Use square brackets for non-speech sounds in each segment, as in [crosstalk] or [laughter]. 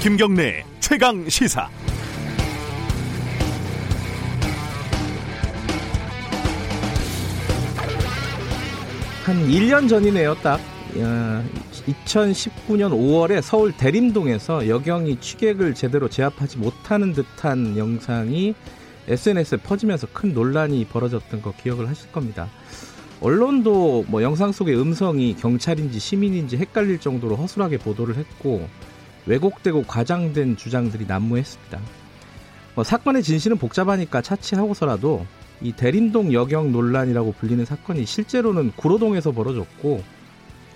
김경래 최강 시사. 한 1년 전이네요, 딱. 2019년 5월에 서울 대림동에서 여경이 취객을 제대로 제압하지 못하는 듯한 영상이 SNS에 퍼지면서 큰 논란이 벌어졌던 거 기억을 하실 겁니다. 언론도 뭐 영상 속의 음성이 경찰인지 시민인지 헷갈릴 정도로 허술하게 보도를 했고 왜곡되고 과장된 주장들이 난무했습니다. 뭐 사건의 진실은 복잡하니까 차치하고서라도 이 대림동 여경 논란이라고 불리는 사건이 실제로는 구로동에서 벌어졌고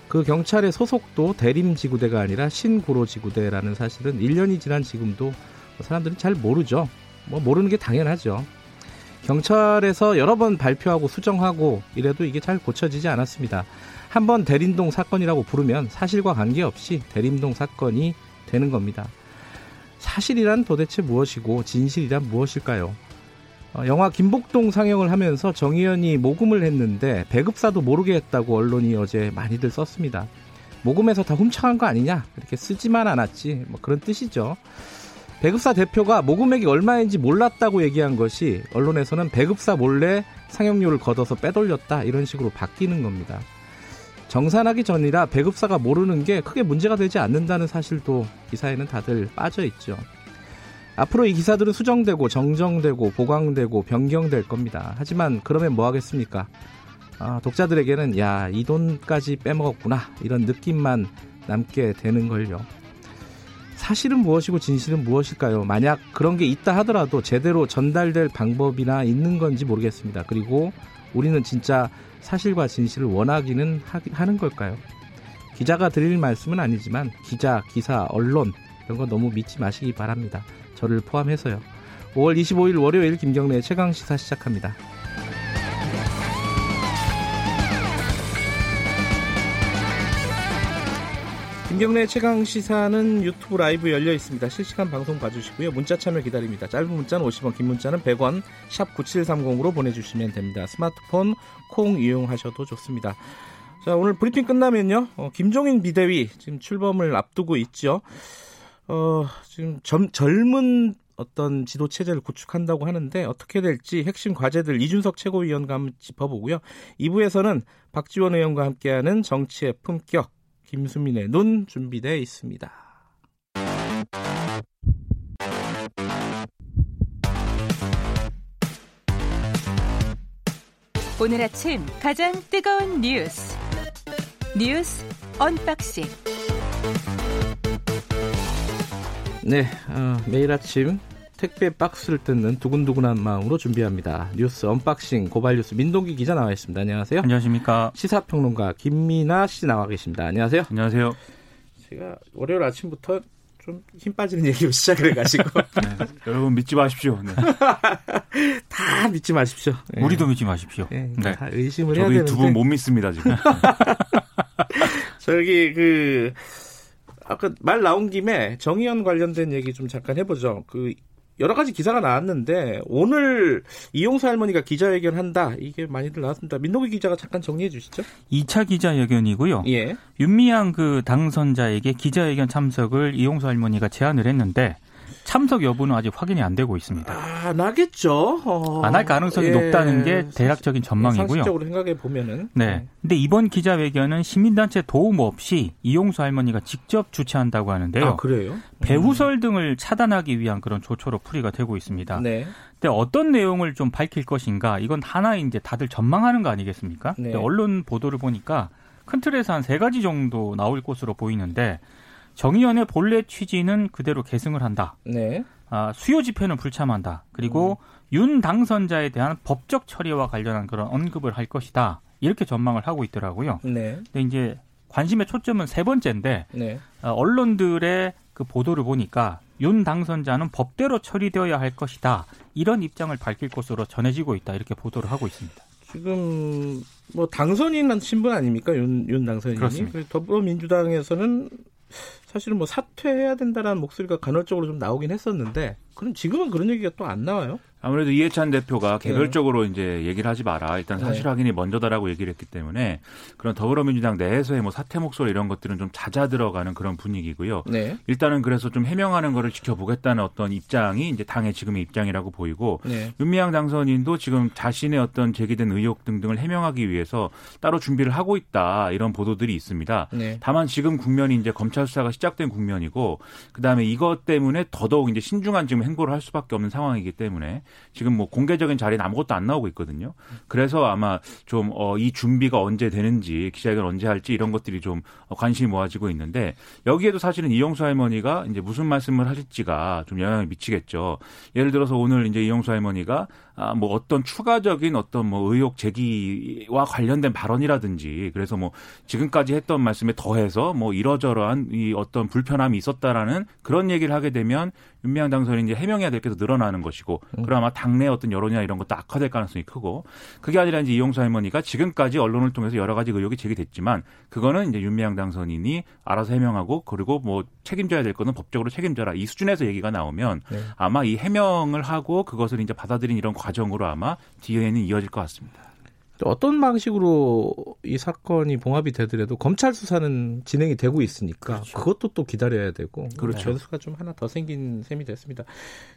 그 경찰의 소속도 대림지구대가 아니라 신구로지구대라는 사실은 1년이 지난 지금도 사람들이 잘 모르죠. 뭐 모르는 게 당연하죠. 경찰에서 여러 번 발표하고 수정하고 이래도 이게 잘 고쳐지지 않았습니다. 한번 대림동 사건이라고 부르면 사실과 관계없이 대림동 사건이 되는 겁니다. 사실이란 도대체 무엇이고 진실이란 무엇일까요? 어, 영화 김복동 상영을 하면서 정의연이 모금을 했는데 배급사도 모르게 했다고 언론이 어제 많이들 썼습니다. 모금해서 다 훔쳐간 거 아니냐? 이렇게 쓰지만 않았지. 뭐 그런 뜻이죠. 배급사 대표가 모금액이 얼마인지 몰랐다고 얘기한 것이 언론에서는 배급사 몰래 상영료를 걷어서 빼돌렸다 이런 식으로 바뀌는 겁니다. 정산하기 전이라 배급사가 모르는 게 크게 문제가 되지 않는다는 사실도 기사에는 다들 빠져 있죠. 앞으로 이 기사들은 수정되고 정정되고 보강되고 변경될 겁니다. 하지만 그러면 뭐 하겠습니까? 아, 독자들에게는 야, 이 돈까지 빼먹었구나. 이런 느낌만 남게 되는 걸요. 사실은 무엇이고 진실은 무엇일까요? 만약 그런 게 있다 하더라도 제대로 전달될 방법이나 있는 건지 모르겠습니다. 그리고 우리는 진짜 사실과 진실을 원하기는 하, 는 걸까요? 기자가 드릴 말씀은 아니지만 기자, 기사, 언론 이런 거 너무 믿지 마시기 바랍니다. 저를 포함해서요. 5월 25일 월요일 김경래 최강 시사 시작합니다. 김경래 최강 시사는 유튜브 라이브 열려 있습니다. 실시간 방송 봐주시고요. 문자 참여 기다립니다. 짧은 문자는 50원, 긴 문자는 100원, 샵 9730으로 보내주시면 됩니다. 스마트폰 콩 이용하셔도 좋습니다. 자, 오늘 브리핑 끝나면요. 어, 김종인 비대위 지금 출범을 앞두고 있죠. 어, 지금 점, 젊은 어떤 지도 체제를 구축한다고 하는데 어떻게 될지 핵심 과제들 이준석 최고위원과 한번 짚어보고요. 2부에서는 박지원 의원과 함께하는 정치의 품격 김수민의 눈 준비되어 있습니다. 오늘 아침 가장 뜨거운 뉴스 뉴스 unboxing 네, 어, 매일 아침 택배 박스를 뜯는 두근두근한 마음으로 준비합니다. 뉴스 unboxing 고발 뉴스 민동기 기자 나와 있습니다. 안녕하세요. 안녕하십니까. 시사평론가 김민아 씨 나와 계십니다. 안녕하세요. 안녕하세요. 제가 월요일 아침부터 좀 힘 빠지는 얘기로 시작을 해가지고 [laughs] 네, 여러분 믿지 마십시오. 네. [laughs] 다 믿지 마십시오. 네. 우리도 믿지 마십시오. 네, 네. 다 의심을 해야 되는데 두분 못 믿습니다 지금. [laughs] 저기 그 아까 말 나온 김에 정의연 관련된 얘기 좀 잠깐 해보죠. 그 여러 가지 기사가 나왔는데 오늘 이용수 할머니가 기자회견 한다 이게 많이들 나왔습니다. 민노기 기자가 잠깐 정리해 주시죠. 2차 기자회견이고요. 예. 윤미향 그 당선자에게 기자회견 참석을 이용수 할머니가 제안을 했는데 참석 여부는 아직 확인이 안 되고 있습니다. 아, 나겠죠. 어... 안할 가능성이 예... 높다는 게 대략적인 전망이고요. 상식적으로 생각해 보면은. 네. 네. 근데 이번 기자회견은 시민단체 도움 없이 이용수 할머니가 직접 주최한다고 하는데요. 아, 그래요? 배후설 등을 차단하기 위한 그런 조처로 풀이가 되고 있습니다. 네. 근데 어떤 내용을 좀 밝힐 것인가 이건 하나 이제 다들 전망하는 거 아니겠습니까? 네. 언론 보도를 보니까 큰 틀에서 한 세 가지 정도 나올 것으로 보이는데 정의연의 본래 취지는 그대로 계승을 한다. 네. 아, 수요 집회는 불참한다. 그리고 음. 윤 당선자에 대한 법적 처리와 관련한 그런 언급을 할 것이다. 이렇게 전망을 하고 있더라고요. 네. 근데 이제 관심의 초점은 세 번째인데 네. 어, 언론들의 그 보도를 보니까 윤 당선자는 법대로 처리되어야 할 것이다. 이런 입장을 밝힐 것으로 전해지고 있다. 이렇게 보도를 하고 있습니다. 지금 뭐 당선인 신분 아닙니까 윤, 윤 당선인이? 그렇습니다. 더불어민주당에서는 사실은 뭐 사퇴해야 된다라는 목소리가 간헐적으로 좀 나오긴 했었는데 그럼 지금은 그런 얘기가 또 안 나와요? 아무래도 이해찬 대표가 네. 개별적으로 네. 이제 얘기를 하지 마라. 일단 사실 네. 확인이 먼저다라고 얘기를 했기 때문에 그런 더불어민주당 내에서의 뭐 사퇴 목소리 이런 것들은 좀 잦아 들어가는 그런 분위기고요. 네. 일단은 그래서 좀 해명하는 거를 지켜보겠다는 어떤 입장이 이제 당의 지금의 입장이라고 보이고 네. 윤미향 당선인도 지금 자신의 어떤 제기된 의혹 등등을 해명하기 위해서 따로 준비를 하고 있다 이런 보도들이 있습니다. 네. 다만 지금 국면이 이제 검찰 수사가 시작된 국면이고 그다음에 이것 때문에 더더욱 이제 신중한 지금 행보를 할 수밖에 없는 상황이기 때문에 지금 뭐 공개적인 자리는 아무것도 안 나오고 있거든요. 그래서 아마 좀이 어, 준비가 언제 되는지 기자회견 언제 할지 이런 것들이 좀 관심이 모아지고 있는데 여기에도 사실은 이용수 할머니가 이제 무슨 말씀을 하실지가 좀 영향을 미치겠죠. 예를 들어서 오늘 이제 이용수 할머니가 아, 뭐 어떤 추가적인 어떤 뭐 의혹 제기와 관련된 발언이라든지 그래서 뭐 지금까지 했던 말씀에 더해서 뭐 이러저러한 이 어떤 불편함이 있었다라는 그런 얘기를 하게 되면 윤미향 당선인 이제 해명해야 될 게 더 늘어나는 것이고 음. 그럼 아마 당내 어떤 여론이나 이런 것도 악화될 가능성이 크고 그게 아니라 이제 이용수 할머니가 지금까지 언론을 통해서 여러 가지 의혹이 제기됐지만 그거는 이제 윤미향 당선인이 알아서 해명하고 그리고 뭐 책임져야 될 거는 법적으로 책임져라 이 수준에서 얘기가 나오면 네. 아마 이 해명을 하고 그것을 이제 받아들인 이런 과정으로 아마 뒤에는 이어질 것 같습니다. 어떤 방식으로 이 사건이 봉합이 되더라도 검찰 수사는 진행이 되고 있으니까 그렇죠. 그것도 또 기다려야 되고 그렇죠. 변수가 좀 하나 더 생긴 셈이 됐습니다.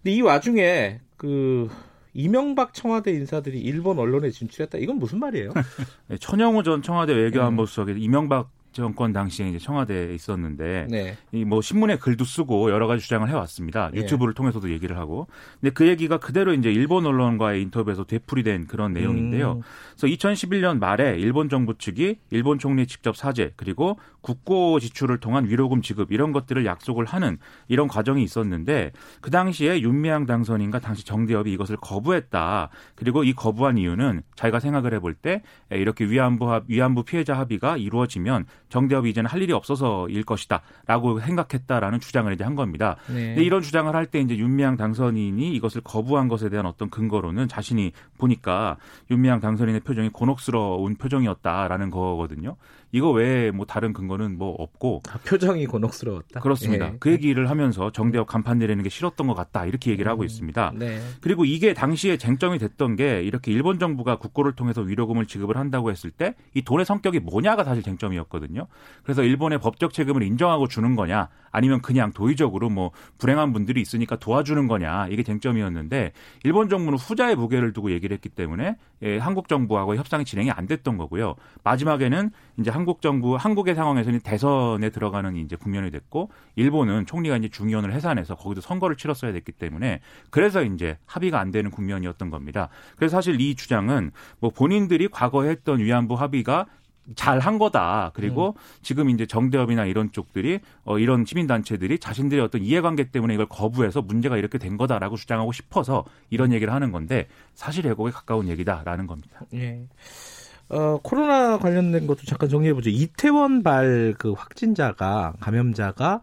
근데 이 와중에 그 이명박 청와대 인사들이 일본 언론에 진출했다. 이건 무슨 말이에요? [laughs] 네, 천영호 전 청와대 외교안보수석이 음. 이명박 정권 당시에 이제 청와대에 있었는데 네. 이뭐 신문에 글도 쓰고 여러 가지 주장을 해왔습니다. 네. 유튜브를 통해서도 얘기를 하고. 근데 그 얘기가 그대로 이제 일본 언론과의 인터뷰에서 되풀이된 그런 내용인데요. 음. 그래서 2011년 말에 일본 정부 측이 일본 총리 직접 사죄 그리고 국고 지출을 통한 위로금 지급 이런 것들을 약속을 하는 이런 과정이 있었는데 그 당시에 윤미향 당선인과 당시 정대협이 이것을 거부했다. 그리고 이 거부한 이유는 자기가 생각을 해볼 때 이렇게 위안부 합, 위안부 피해자 합의가 이루어지면 정대협이 이제는 할 일이 없어서일 것이다라고 생각했다라는 주장을 이제 한 겁니다. 네. 근데 이런 주장을 할 때 이제 윤미향 당선인이 이것을 거부한 것에 대한 어떤 근거로는 자신이 보니까 윤미향 당선인의 표정이 곤혹스러운 표정이었다라는 거거든요. 이거 외에 뭐 다른 근거는 뭐 없고 아, 표정이 곤혹스러웠다. 그렇습니다. 예. 그 얘기를 하면서 정대협 간판 내리는 게 싫었던 것 같다 이렇게 얘기를 하고 음, 있습니다. 네. 그리고 이게 당시에 쟁점이 됐던 게 이렇게 일본 정부가 국고를 통해서 위로금을 지급을 한다고 했을 때 이 돈의 성격이 뭐냐가 사실 쟁점이었거든요. 그래서 일본의 법적 책임을 인정하고 주는 거냐 아니면 그냥 도의적으로 뭐 불행한 분들이 있으니까 도와주는 거냐 이게 쟁점이었는데 일본 정부는 후자의 무게를 두고 얘기를 했기 때문에 예, 한국 정부하고 협상이 진행이 안 됐던 거고요. 마지막에는 이제 한국 정부 한국의 상황에서는 대선에 들어가는 이제 국면이 됐고 일본은 총리가 이제 중의원을 해산해서 거기도 선거를 치렀어야 됐기 때문에 그래서 이제 합의가 안 되는 국면이었던 겁니다. 그래서 사실 이 주장은 뭐 본인들이 과거에 했던 위안부 합의가 잘한 거다. 그리고 음. 지금 이제 정대협이나 이런 쪽들이 어 이런 시민 단체들이 자신들의 어떤 이해관계 때문에 이걸 거부해서 문제가 이렇게 된 거다라고 주장하고 싶어서 이런 얘기를 하는 건데 사실 왜곡에 가까운 얘기다라는 겁니다. 예. 어, 코로나 관련된 것도 잠깐 정리해보죠. 이태원 발 그 확진자가, 감염자가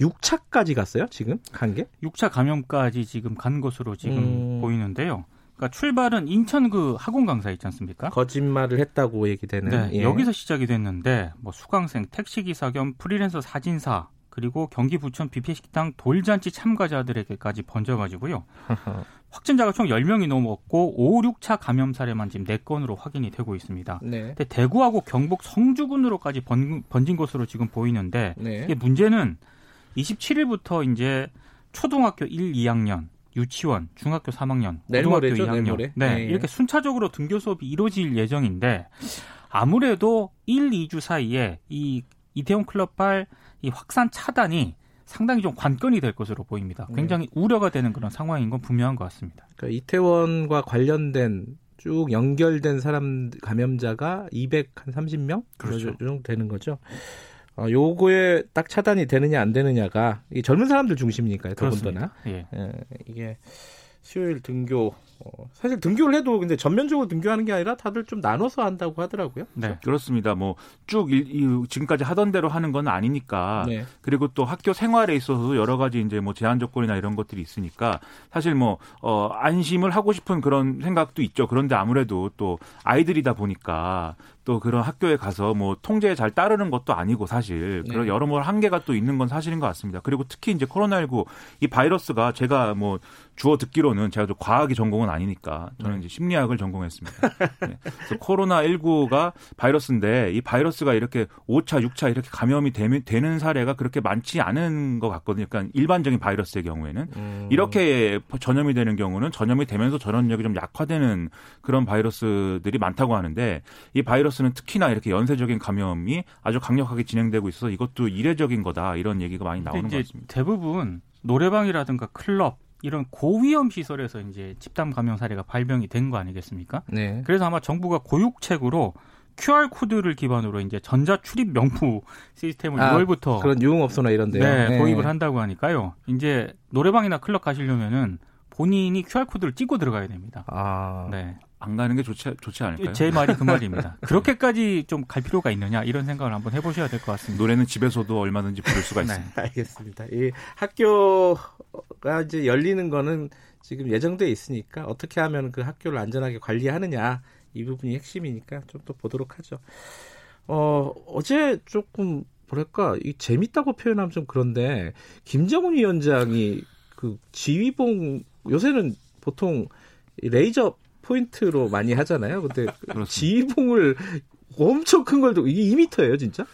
6차까지 갔어요? 지금? 간 게? 6차 감염까지 지금 간 것으로 지금 음... 보이는데요. 그러니까 출발은 인천 그 학원 강사 있지 않습니까? 거짓말을 했다고 얘기되는. 네, 예. 여기서 시작이 됐는데 뭐 수강생, 택시기사 겸 프리랜서 사진사 그리고 경기 부천 뷔페 식당 돌잔치 참가자들에게까지 번져가지고요. [laughs] 확진자가 총 10명이 넘었고 5, 6차 감염 사례만 지금 4건으로 확인이 되고 있습니다. 네. 근데 대구하고 경북 성주군으로까지 번, 진 것으로 지금 보이는데 네. 이게 문제는 27일부터 이제 초등학교 1, 2학년, 유치원, 중학교 3학년, 고등학교 2학년 네, 네, 이렇게 순차적으로 등교 수업이 이루어질 예정인데 아무래도 1, 2주 사이에 이 이태원 클럽발 이 확산 차단이 상당히 좀 관건이 될 것으로 보입니다. 네. 굉장히 네. 우려가 되는 그런 상황인 건 분명한 것 같습니다. 그러니까 이태원과 관련된 쭉 연결된 사람 감염자가 230명 그렇죠. 정도 되는 거죠. 어, 요거에 딱 차단이 되느냐 안 되느냐가 이 젊은 사람들 중심이니까요. 더군다나 예. 예, 이게 수요일 등교 어, 사실 등교를 해도 근데 전면적으로 등교하는 게 아니라 다들 좀 나눠서 한다고 하더라고요. 네, 그렇습니다. 뭐 쭉 지금까지 하던 대로 하는 건 아니니까. 네. 그리고 또 학교 생활에 있어서 여러 가지 이제 뭐 제한 조건이나 이런 것들이 있으니까 사실 뭐 어, 안심을 하고 싶은 그런 생각도 있죠. 그런데 아무래도 또 아이들이다 보니까 또또 그런 학교에 가서 뭐 통제에 잘 따르는 것도 아니고 사실 그런 네. 여러모로 한계가 또 있는 건 사실인 것 같습니다. 그리고 특히 이제 코로나19 이 바이러스가 제가 뭐 주어 듣기로는 제가 좀 과학이 전공은 아니니까 저는 네. 이제 심리학을 전공했습니다. 네. 그래서 코로나19가 바이러스인데 이 바이러스가 이렇게 5차, 6차 이렇게 감염이 되 는 사례가 그렇게 많지 않은 것 같거든요. 그러니까 일반적인 바이러스의 경우에는 음. 이렇게 전염이 되는 경우는 전염이 되면서 전염력이 좀 약화되는 그런 바이러스들이 많다고 하는데 이 바이러스 는 특히나 이렇게 연쇄적인 감염이 아주 강력하게 진행되고 있어서 이것도 이례적인 거다 이런 얘기가 많이 나오는 것 같습니다. 대부분 노래방이라든가 클럽 이런 고위험 시설에서 이제 집단 감염 사례가 발병이 된 거 아니겠습니까? 네. 그래서 아마 정부가 고육책으로 QR 코드를 기반으로 이제 전자 출입 명부 [laughs] 시스템을 아, 6월부터 그런 유흥업소나 이런 데요. 네, 네, 도입을 한다고 하니까요. 이제 노래방이나 클럽 가시려면은 본인이 QR 코드를 찍고 들어가야 됩니다. 아. 네. 안 가는 게 좋지 좋지 않을까요? 제 말이 그 말입니다. [laughs] 그렇게까지 좀 갈 필요가 있느냐 이런 생각을 한번 해보셔야 될 것 같습니다. 노래는 집에서도 얼마든지 부를 수가 [laughs] 네. 있습니다. 네. 알겠습니다. 이 학교가 이제 열리는 거는 지금 예정돼 있으니까 어떻게 하면 그 학교를 안전하게 관리하느냐 이 부분이 핵심이니까 좀 더 보도록 하죠. 어 어제 조금 뭐랄까 이 재밌다고 표현하면 좀 그런데 김정은 위원장이 그 지휘봉 요새는 보통 레이저 포인트로 많이 하잖아요. 근데 지휘봉을 엄청 큰걸 이게 2미터예요, 진짜?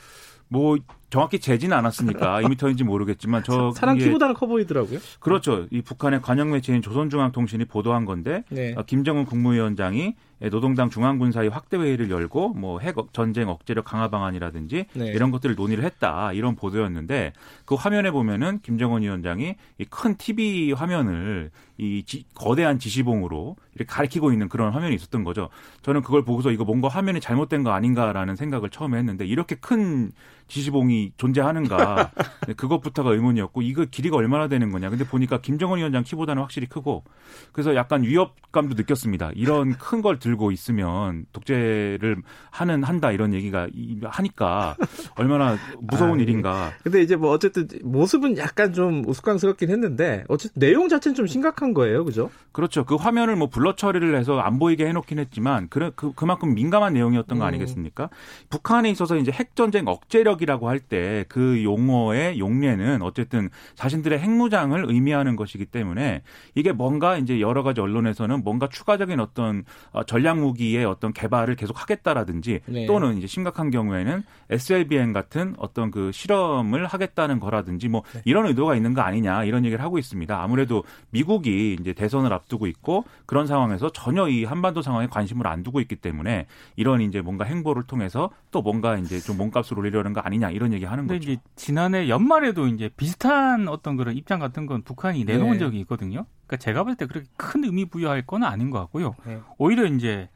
뭐 정확히 재지는 않았으니까 2미터인지 모르겠지만 저 사람 키보다는 커 보이더라고요. 그렇죠. 이 북한의 관영 매체인 조선중앙통신이 보도한 건데 네. 어, 김정은 국무위원장이 노동당 중앙군사위 확대 회의를 열고 뭐 핵 전쟁 억제력 강화 방안이라든지 네. 이런 것들을 논의를 했다 이런 보도였는데 그 화면에 보면은 김정은 위원장이 이 큰 TV 화면을 이 지, 거대한 지시봉으로 이렇게 가리키고 있는 그런 화면이 있었던 거죠. 저는 그걸 보고서 이거 뭔가 화면이 잘못된 거 아닌가라는 생각을 처음에 했는데 이렇게 큰 지시봉이 존재하는가. [laughs] 네, 그것부터가 의문이었고 이거 길이가 얼마나 되는 거냐. 근데 보니까 김정은 위원장 키보다는 확실히 크고 그래서 약간 위협감도 느꼈습니다. 이런 [laughs] 큰 걸 들고 있으면 독재를 하는 한다 이런 얘기가 하니까 얼마나 무서운 아, 일인가. 근데 이제 뭐 어쨌든 모습은 약간 좀 우스꽝스럽긴 했는데 어쨌든 내용 자체는 좀 심각한 거예요. 그죠? 그렇죠. 그 화면을 뭐 블러 처리를 해서 안 보이게 해놓긴 했지만 그, 그 그만큼 민감한 내용이었던 거 음. 아니겠습니까? 음. 북한에 있어서 이제 핵 전쟁 억제력 핵무력이라고 할 때 그 용어의 용례는 어쨌든 자신들의 핵무장을 의미하는 것이기 때문에 이게 뭔가 이제 여러 가지 언론에서는 뭔가 추가적인 어떤 어, 전략 무기의 어떤 개발을 계속 하겠다라든지 네. 또는 이제 심각한 경우에는 SLBM 같은 어떤 그 실험을 하겠다는 거라든지 뭐 네. 이런 의도가 있는 거 아니냐 이런 얘기를 하고 있습니다. 아무래도 미국이 이제 대선을 앞두고 있고 그런 상황에서 전혀 이 한반도 상황에 관심을 안 두고 있기 때문에 이런 이제 뭔가 행보를 통해서 또 뭔가 이제 좀 몸값을 올리려는 거 아니냐 이런 얘기 하는 거죠. 이제 지난해 연말에도 이제 비슷한 어떤 그런 입장 같은 건 북한이 내놓은 네. 적이 있거든요. 그러니까 제가 볼 때 그렇게 큰 의미 부여할 건 아닌 것 같고요. 네. 오히려 이제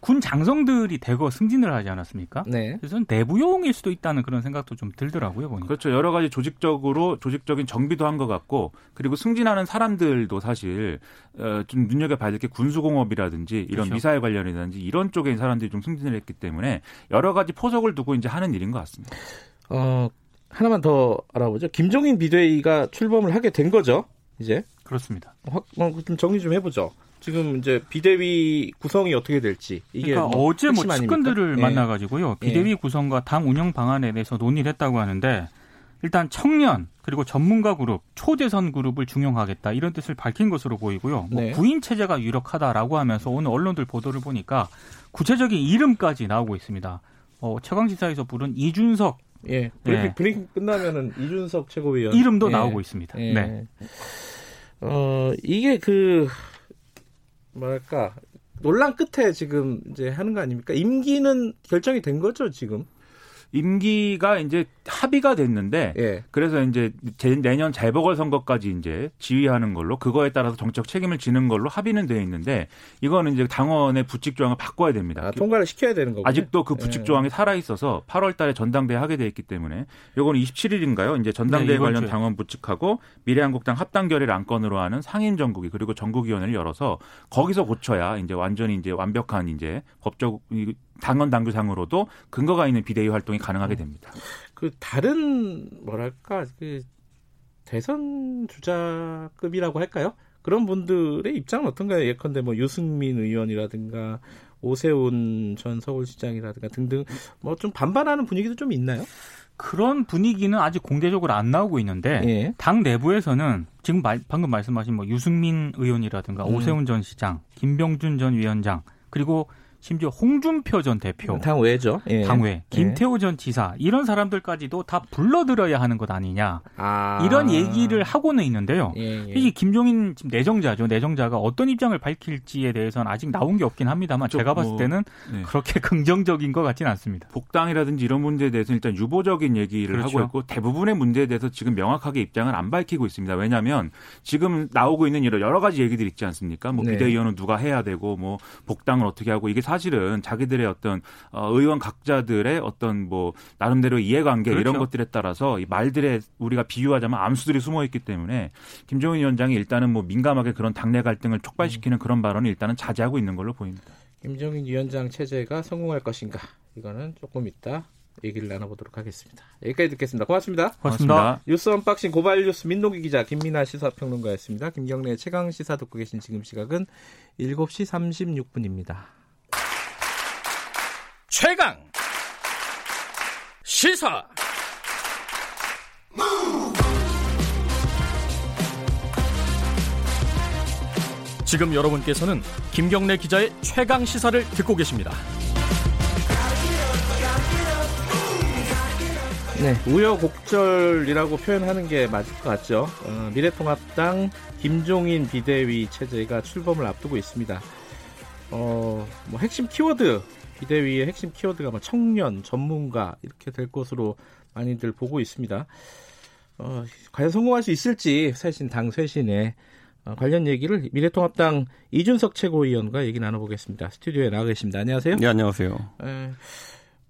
군 장성들이 대거 승진을 하지 않았습니까? 네. 그래서 내부용일 수도 있다는 그런 생각도 좀 들더라고요. 보니까. 그렇죠. 여러 가지 조직적으로 조직적인 정비도 한 것 같고 그리고 승진하는 사람들도 사실 어, 좀 눈여겨봐야 될 게 군수공업이라든지 이런 그렇죠. 미사일 관련이라든지 이런 쪽에 사람들이 좀 승진을 했기 때문에 여러 가지 포석을 두고 이제 하는 일인 것 같습니다. 어, 하나만 더 알아보죠. 김종인 비대위가 출범을 하게 된 거죠, 이제? 그렇습니다. 어, 좀 정리 좀 해보죠. 지금 이제 비대위 구성이 어떻게 될지 이게 그러니까 뭐 어제 뭐 측근들을 예. 만나가지고요 비대위 예. 구성과 당 운영 방안에 대해서 논의를 했다고 하는데 일단 청년 그리고 전문가 그룹 초대선 그룹을 중용하겠다 이런 뜻을 밝힌 것으로 보이고요 뭐 네. 구인 체제가 유력하다라고 하면서 오늘 언론들 보도를 보니까 구체적인 이름까지 나오고 있습니다 어, 최강 지사에서 부른 이준석 예. 브리핑, 예. 브리핑 끝나면은 이준석 최고위원 이름도 예. 나오고 있습니다. 예. 네. 어, 이게 그 뭐랄까 논란 끝에 지금 이제 하는 거 아닙니까? 임기는 결정이 된 거죠, 지금? 임기가 이제 합의가 됐는데 예. 그래서 이제 내년 재보궐 선거까지 이제 지휘하는 걸로 그거에 따라서 정책 책임을 지는 걸로 합의는 돼 있는데 이거는 이제 당원의 부칙 조항을 바꿔야 됩니다. 아, 통과를 시켜야 되는 거고 아직도 그 부칙 예. 조항이 예. 살아 있어서 8월 달에 전당대회 하게 돼 있기 때문에 요거는 27일인가요? 이제 전당대회 네, 관련 당원 부칙하고 미래한국당 합당 결의를 안건으로 하는 상임 전국이 그리고 전국위원회를 열어서 거기서 고쳐야 이제 완전히 이제 완벽한 이제 법적 당원 당규상으로도 근거가 있는 비대위 활동이 가능하게 됩니다. 그 다른 뭐랄까 그 대선 주자급이라고 할까요? 그런 분들의 입장은 어떤가요? 예컨대 뭐 유승민 의원이라든가 오세훈 전 서울시장이라든가 등등 뭐 좀 반발하는 분위기도 좀 있나요? 그런 분위기는 아직 공개적으로 안 나오고 있는데 예. 당 내부에서는 지금 말, 방금 말씀하신 뭐 유승민 의원이라든가 음. 오세훈 전 시장, 김병준 전 위원장 그리고 심지어 홍준표 전 대표 당외죠. 예. 당외 예. 김태호 예. 전 지사 이런 사람들까지도 다 불러들어야 하는 것 아니냐 아. 이런 얘기를 하고는 있는데요. 예, 예. 이 김종인 내정자죠. 내정자가 어떤 입장을 밝힐지에 대해서는 아직 나온 게 없긴 합니다만 제가 봤을 뭐, 때는 네. 그렇게 [laughs] 긍정적인 것 같지는 않습니다. 복당이라든지 이런 문제에 대해서 일단 유보적인 얘기를 그렇죠. 하고 있고 대부분의 문제에 대해서 지금 명확하게 입장을 안 밝히고 있습니다. 왜냐하면 지금 나오고 있는 여러 가지 얘기들 있지 않습니까? 뭐 네. 비대위원은 누가 해야 되고 뭐 복당을 어떻게 하고 이게 사실은 자기들의 어떤 어, 의원 각자들의 어떤 뭐 나름대로 이해관계 그렇죠. 이런 것들에 따라서 이 말들에 우리가 비유하자면 암수들이 숨어 있기 때문에 김정은 위원장이 일단은 뭐 민감하게 그런 당내 갈등을 촉발시키는 음. 그런 발언을 일단은 자제하고 있는 걸로 보입니다. 김종인 위원장 체제가 성공할 것인가? 이거는 조금 있다 얘기를 나눠보도록 하겠습니다. 여기까지 듣겠습니다. 고맙습니다. 고맙습니다. 고맙습니다. 뉴스 unboxing 고발 뉴스 민동기 기자 김민아 시사평론가였습니다. 김경래 최강 시사 듣고 계신 지금 시각은 7시 36분입니다. 최강 시사 지금 여러분께서는 김경래 기자의 최강 시사를 듣고 계십니다. 네, 우여곡절이라고 표현하는 게 맞을 것 같죠. 어, 미래통합당 김종인 비대위 체제가 출범을 앞두고 있습니다. 어, 뭐 핵심 키워드 비대위의 핵심 키워드가 뭐 청년, 전문가 이렇게 될 것으로 많이들 보고 있습니다. 어, 과연 성공할 수 있을지 사실 당 쇄신에 어, 관련 얘기를 미래통합당 이준석 최고위원과 얘기 나눠보겠습니다. 스튜디오에 나와 계십니다. 안녕하세요. 네, 안녕하세요. 에,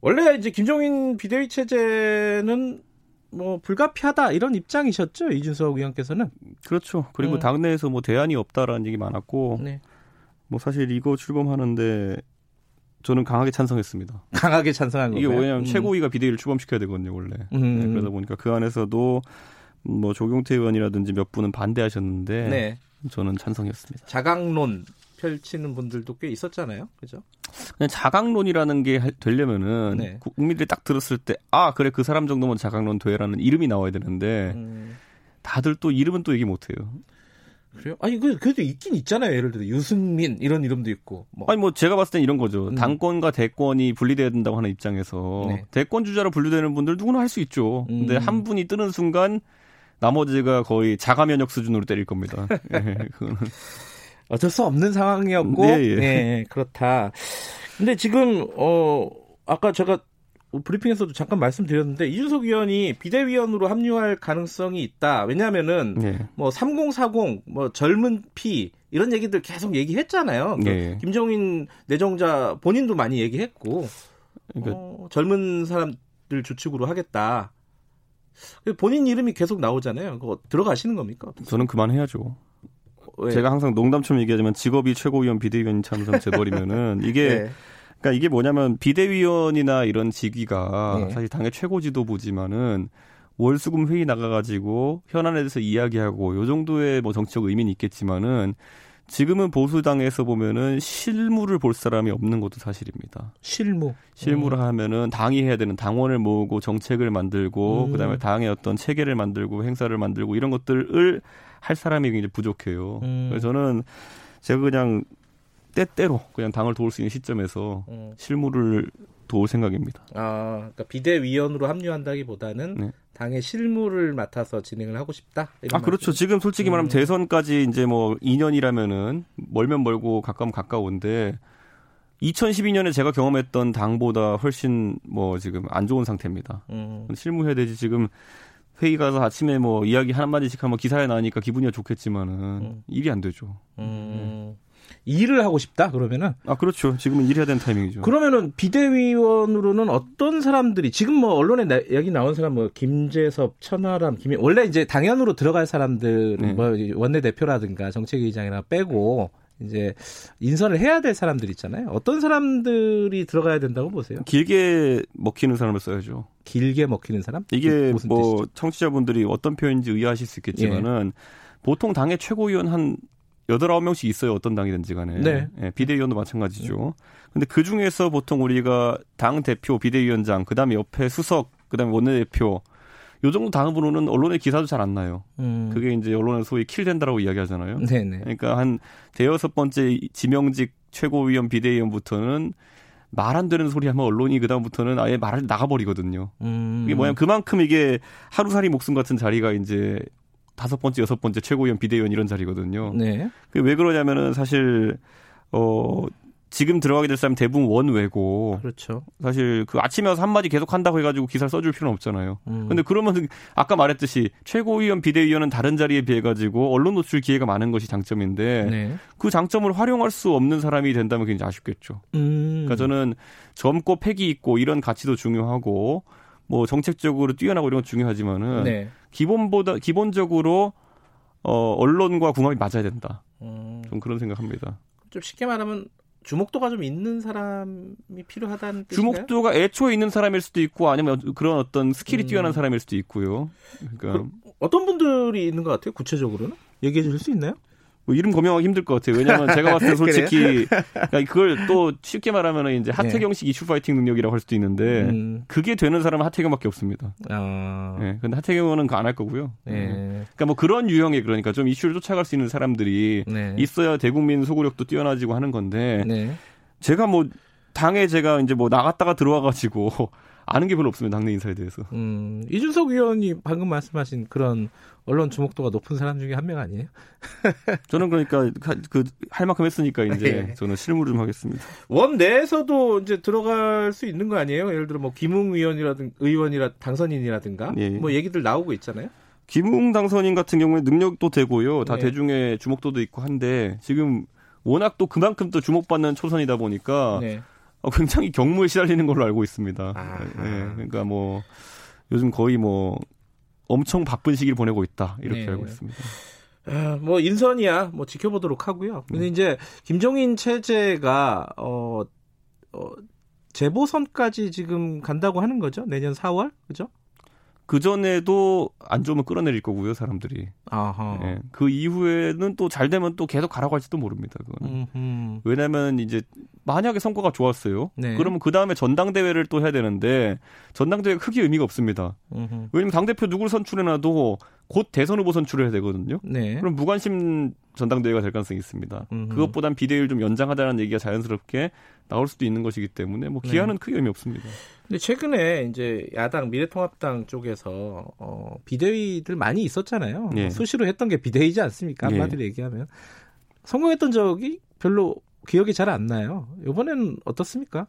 원래 이제 김종인 비대위 체제는 뭐 불가피하다 이런 입장이셨죠 이준석 의원께서는 그렇죠 그리고 음. 당내에서 뭐 대안이 없다라는 얘기 많았고 네. 뭐 사실 이거 출범하는데 저는 강하게 찬성했습니다. 강하게 찬성한 거예요. 이게 왜냐하면 음. 최고위가 비대위를 출범시켜야 되거든요, 원래. 음. 네, 그러다 보니까 그 안에서도 뭐 조경태 의원이라든지 몇 분은 반대하셨는데 네. 저는 찬성했습니다. 자강론 펼치는 분들도 꽤 있었잖아요, 그죠? 그냥 자강론이라는 게 되려면은 네. 국민들이 딱 들었을 때 아 그래 그 사람 정도면 자강론 돼라는 이름이 나와야 되는데 음. 다들 또 이름은 또 얘기 못해요. 그래요? 아니 그 그래도 있긴 있잖아요. 예를 들어 유승민 이런 이름도 있고. 뭐. 아니 뭐 제가 봤을 땐 이런 거죠. 음. 당권과 대권이 분리돼야 된다고 하는 입장에서 네. 대권 주자로 분류되는 분들 누구나 할 수 있죠. 음. 근데 한 분이 뜨는 순간 나머지가 거의 자가 면역 수준으로 때릴 겁니다. [laughs] 예, 그거는 어쩔 수 없는 상황이었고, 네, 예. 네, 그렇다. 근데 지금 어 아까 제가 브리핑에서도 잠깐 말씀드렸는데 이준석 위원이 비대위원으로 합류할 가능성이 있다. 왜냐하면은 네. 뭐 3040, 뭐 젊은 피 이런 얘기들 계속 얘기했잖아요. 네. 김정인 내정자 본인도 많이 얘기했고 그러니까... 어, 젊은 사람들 주축으로 하겠다. 본인 이름이 계속 나오잖아요. 그거 들어가시는 겁니까? 저는 그만해야죠. 왜? 제가 항상 농담처럼 얘기하지만 직업이 최고위원 비대위원 참선 재벌이면은 이게 [laughs] 네. 그러니까 이게 뭐냐면 비대위원이나 이런 직위가 네. 사실 당의 최고 지도부지만은 월수금 회의 나가가지고 현안에 대해서 이야기하고 요 정도의 뭐 정치적 의미는 있겠지만은 지금은 보수당에서 보면은 실무를 볼 사람이 없는 것도 사실입니다. 실무. 실무를 음. 하면은 당이 해야 되는 당원을 모으고 정책을 만들고 음. 그다음에 당의 어떤 체계를 만들고 행사를 만들고 이런 것들을 할 사람이 굉장히 부족해요. 음. 그래서 저는 제가 그냥 때때로 그냥 당을 도울 수 있는 시점에서 음. 실무를 도울 생각입니다. 아, 그러니까 비대위원으로 합류한다기보다는 네. 당의 실무를 맡아서 진행을 하고 싶다. 아, 그렇죠. 지금 솔직히 말하면 음. 대선까지 이제 뭐 2년이라면은 멀면 멀고 가까우면 가까운데 2012년에 제가 경험했던 당보다 훨씬 뭐 지금 안 좋은 상태입니다. 음. 실무해야 되지 지금 회의 가서 아침에 뭐 이야기 한마디씩 하면 기사에 나니까 기분이 좋겠지만은 음. 일이 안 되죠. 음. 네. 일을 하고 싶다 그러면은 아 그렇죠 지금은 일해야 되는 타이밍이죠 그러면은 비대위원으로는 어떤 사람들이 지금 뭐 언론에 나, 여기 나온 사람 뭐 김재섭 천하람 김 원래 이제 당연으로 들어갈 사람들 네. 뭐 원내 대표라든가 정책위의장이나 빼고 이제 인선을 해야 될 사람들 있잖아요. 어떤 사람들이 들어가야 된다고 보세요? 길게 먹히는 사람을 써야죠. 길게 먹히는 사람? 이게 뭐 뜻이죠? 청취자분들이 어떤 표현인지 의아하실 수 있겠지만은 예. 보통 당의 최고위원 한 여덟 아홉 명씩 있어요. 어떤 당이든지 간에. 네. 예, 비대위원도 마찬가지죠. 근데 그 중에서 보통 우리가 당 대표, 비대위원장, 그 다음에 옆에 수석, 그 다음에 원내대표 요 정도 당으로는 언론의 기사도 잘 안 나요. 음. 그게 이제 언론은 소위 킬된다라고 이야기하잖아요. 네네. 그러니까 한 대여섯 번째 지명직 최고위원 비대위원부터는 말 안 되는 소리 하면 언론이 그다음부터는 아예 말을 나가버리거든요. 음. 이게 뭐냐 그만큼 이게 하루살이 목숨 같은 자리가 이제 다섯 번째, 여섯 번째 최고위원 비대위원 이런 자리거든요. 네. 왜 그러냐면은 사실 어 지금 들어가게 될 사람 대부분 원외고. 그렇죠. 사실 그 아침에 와서 한마디 계속 한다고 해가지고 기사를 써줄 필요는 없잖아요. 음. 근데 그러면 아까 말했듯이 최고위원, 비대위원은 다른 자리에 비해가지고 언론 노출 기회가 많은 것이 장점인데 네. 그 장점을 활용할 수 없는 사람이 된다면 굉장히 아쉽겠죠. 음. 그러니까 저는 젊고 패기 있고 이런 가치도 중요하고 뭐 정책적으로 뛰어나고 이런 건 중요하지만은 네. 기본보다 기본적으로 어 언론과 궁합이 맞아야 된다. 음. 좀 그런 생각합니다. 좀 쉽게 말하면 주목도가 좀 있는 사람이 필요하다는 뜻인가요? 주목도가 애초에 있는 사람일 수도 있고 아니면 그런 어떤 스킬이 음. 뛰어난 사람일 수도 있고요. 그러니까 어떤 분들이 있는 것 같아요? 구체적으로는 얘기해 주실 수 있나요? 뭐 이름 거명하기 힘들 것 같아요. 왜냐하면 제가 봤을 때 [laughs] 솔직히 그러니까 그걸 또 쉽게 말하면 이제 하태경식 네. 이슈 파이팅 능력이라고 할 수도 있는데 음. 그게 되는 사람은 하태경밖에 없습니다. 아. 네, 근데 하태경은 그 안 할 거고요. 네. 네. 그러니까 뭐 그런 유형의 그러니까 좀 이슈를 쫓아갈 수 있는 사람들이 네. 있어야 대국민 소구력도 뛰어나지고 하는 건데 네. 제가 뭐 당에 제가 이제 뭐 나갔다가 들어와가지고 아는 게 별로 없습니다. 당내 인사에 대해서. 음, 이준석 의원이 방금 말씀하신 그런 언론 주목도가 높은 사람 중에 한 명 아니에요? [laughs] 저는 그러니까 그 할 만큼 했으니까 이제 네. 저는 실무 좀 하겠습니다. 원 내에서도 이제 들어갈 수 있는 거 아니에요? 예를 들어 뭐 김웅 의원이라든 의원이라 당선인이라든가 예. 뭐 얘기들 나오고 있잖아요. 김웅 당선인 같은 경우에 능력도 되고요. 다 네. 대중의 주목도도 있고 한데 지금 워낙 또 그만큼 또 주목받는 초선이다 보니까 네. 어, 굉장히 경무에 시달리는 걸로 알고 있습니다. 네, 그러니까 뭐 요즘 거의 뭐 엄청 바쁜 시기를 보내고 있다 이렇게 네. 알고 있습니다. 아, 뭐 인선이야 뭐 지켜보도록 하고요. 근데 네. 이제 김종인 체제가 어, 어 재보선까지 지금 간다고 하는 거죠? 내년 4월 그죠? 그 전에도 안 좋으면 끌어내릴 거고요, 사람들이. 아하. 예, 그 이후에는 또 잘 되면 또 계속 가라고 할지도 모릅니다. 그거는. 음흠. 왜냐하면 이제 만약에 성과가 좋았어요. 네. 그러면 그 다음에 전당대회를 또 해야 되는데 전당대회가 크게 의미가 없습니다. 음흠. 왜냐면 당 대표 누구를 선출해놔도 곧 대선 후보 선출을 해야 되거든요. 네. 그럼 무관심 전당대회가 될 가능성이 있습니다. 음흠. 그것보단 비대위를 좀 연장하자는 얘기가 자연스럽게 나올 수도 있는 것이기 때문에 뭐 네. 기한은 네. 크게 의미 없습니다. 근데 최근에 이제 야당 미래통합당 쪽에서 어, 비대위들 많이 있었잖아요. 네. 수시로 했던 게 비대위지 않습니까? 네. 한마디로 네. 얘기하면 성공했던 적이 별로 기억이 잘 안 나요. 이번에는 어떻습니까?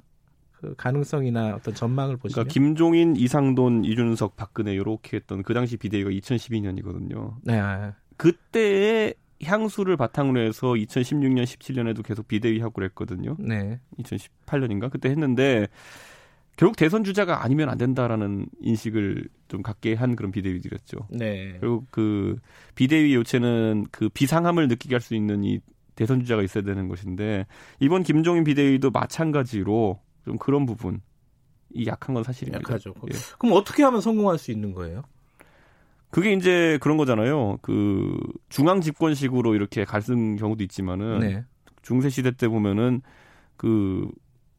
그 가능성이나 어떤 전망을 보시면 그러니까 김종인, 이상돈, 이준석, 박근혜 이렇게 했던 그 당시 비대위가 2012년이거든요. 네. 그때의 향수를 바탕으로 해서 2016년, 17년에도 계속 비대위 하고 그랬거든요. 네. 2018년인가 그때 했는데 결국 대선 주자가 아니면 안 된다라는 인식을 좀 갖게 한 그런 비대위들이었죠. 네. 그리고 그 비대위 요체는 그 비상함을 느끼게 할 수 있는 이 대선 주자가 있어야 되는 것인데 이번 김종인 비대위도 마찬가지로 좀 그런 부분 이 약한 건 사실입니다. 약하죠. 예. 그럼 어떻게 하면 성공할 수 있는 거예요? 그게 이제 그런 거잖아요. 그 중앙 집권식으로 이렇게 갈등 경우도 있지만은 네. 중세 시대 때 보면은 그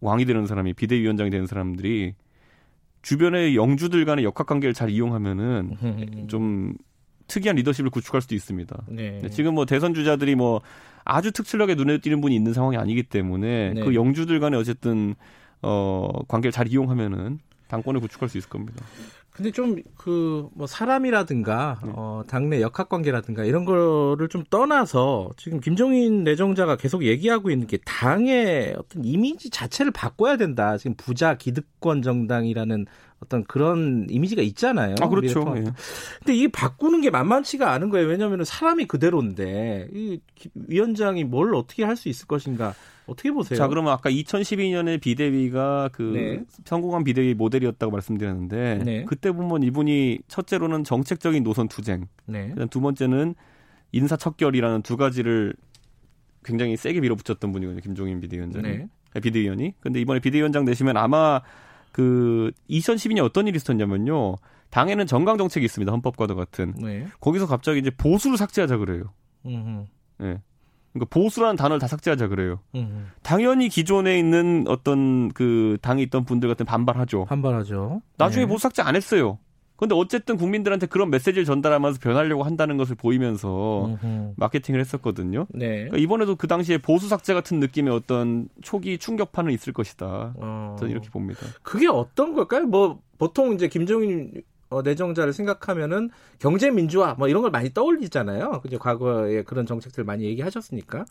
왕이 되는 사람이 비대위원장이 되는 사람들이 주변의 영주들 간의 역학 관계를 잘 이용하면은 좀 특이한 리더십을 구축할 수도 있습니다. 네. 지금 뭐 대선 주자들이 뭐 아주 특출나게 눈에 띄는 분이 있는 상황이 아니기 때문에 네. 그 영주들 간에 어쨌든 어 관계를 잘 이용하면은 당권을 구축할 수 있을 겁니다. 근데 좀 그 뭐 사람이라든가 네. 어 당내 역학 관계라든가 이런 거를 좀 떠나서 지금 김종인 내정자가 계속 얘기하고 있는 게 당의 어떤 이미지 자체를 바꿔야 된다. 지금 부자 기득권 정당이라는 어떤 그런 이미지가 있잖아요. 아, 그렇죠. 예. 근데 이게 바꾸는 게 만만치가 않은 거예요. 왜냐하면 사람이 그대로인데 이 위원장이 뭘 어떻게 할 수 있을 것인가 어떻게 보세요? 자, 그러면 아까 2012년에 비대위가 그 네. 성공한 비대위 모델이었다고 말씀드렸는데 네. 그때 보면 이분이 첫째로는 정책적인 노선 투쟁, 네. 그다음 두 번째는 인사 척결이라는 두 가지를 굉장히 세게 밀어붙였던 분이거든요. 김종인 비대위원장이. 네. 아, 비대위원이. 근데 이번에 비대위원장 되시면 아마 그 2012년 어떤 일이 있었냐면요. 당에는 정강 정책이 있습니다. 헌법과도 같은. 네. 거기서 갑자기 이제 보수를 삭제하자 그래요. 예. 네. 그러니까 보수라는 단어를 다 삭제하자 그래요. 음. 당연히 기존에 있는 어떤 그 당이 있던 분들 같은 반발하죠. 반발하죠. 나중에 네. 보수 삭제 안 했어요. 근데 어쨌든 국민들한테 그런 메시지를 전달하면서 변하려고 한다는 것을 보이면서 음흠. 마케팅을 했었거든요. 네. 그러니까 이번에도 그 당시에 보수 삭제 같은 느낌의 어떤 초기 충격파는 있을 것이다. 어. 저는 이렇게 봅니다. 그게 어떤 걸까요? 뭐 보통 이제 김종인 어, 내정자를 생각하면은 경제 민주화 뭐 이런 걸 많이 떠올리잖아요. 그죠 과거에 그런 정책들 많이 얘기하셨으니까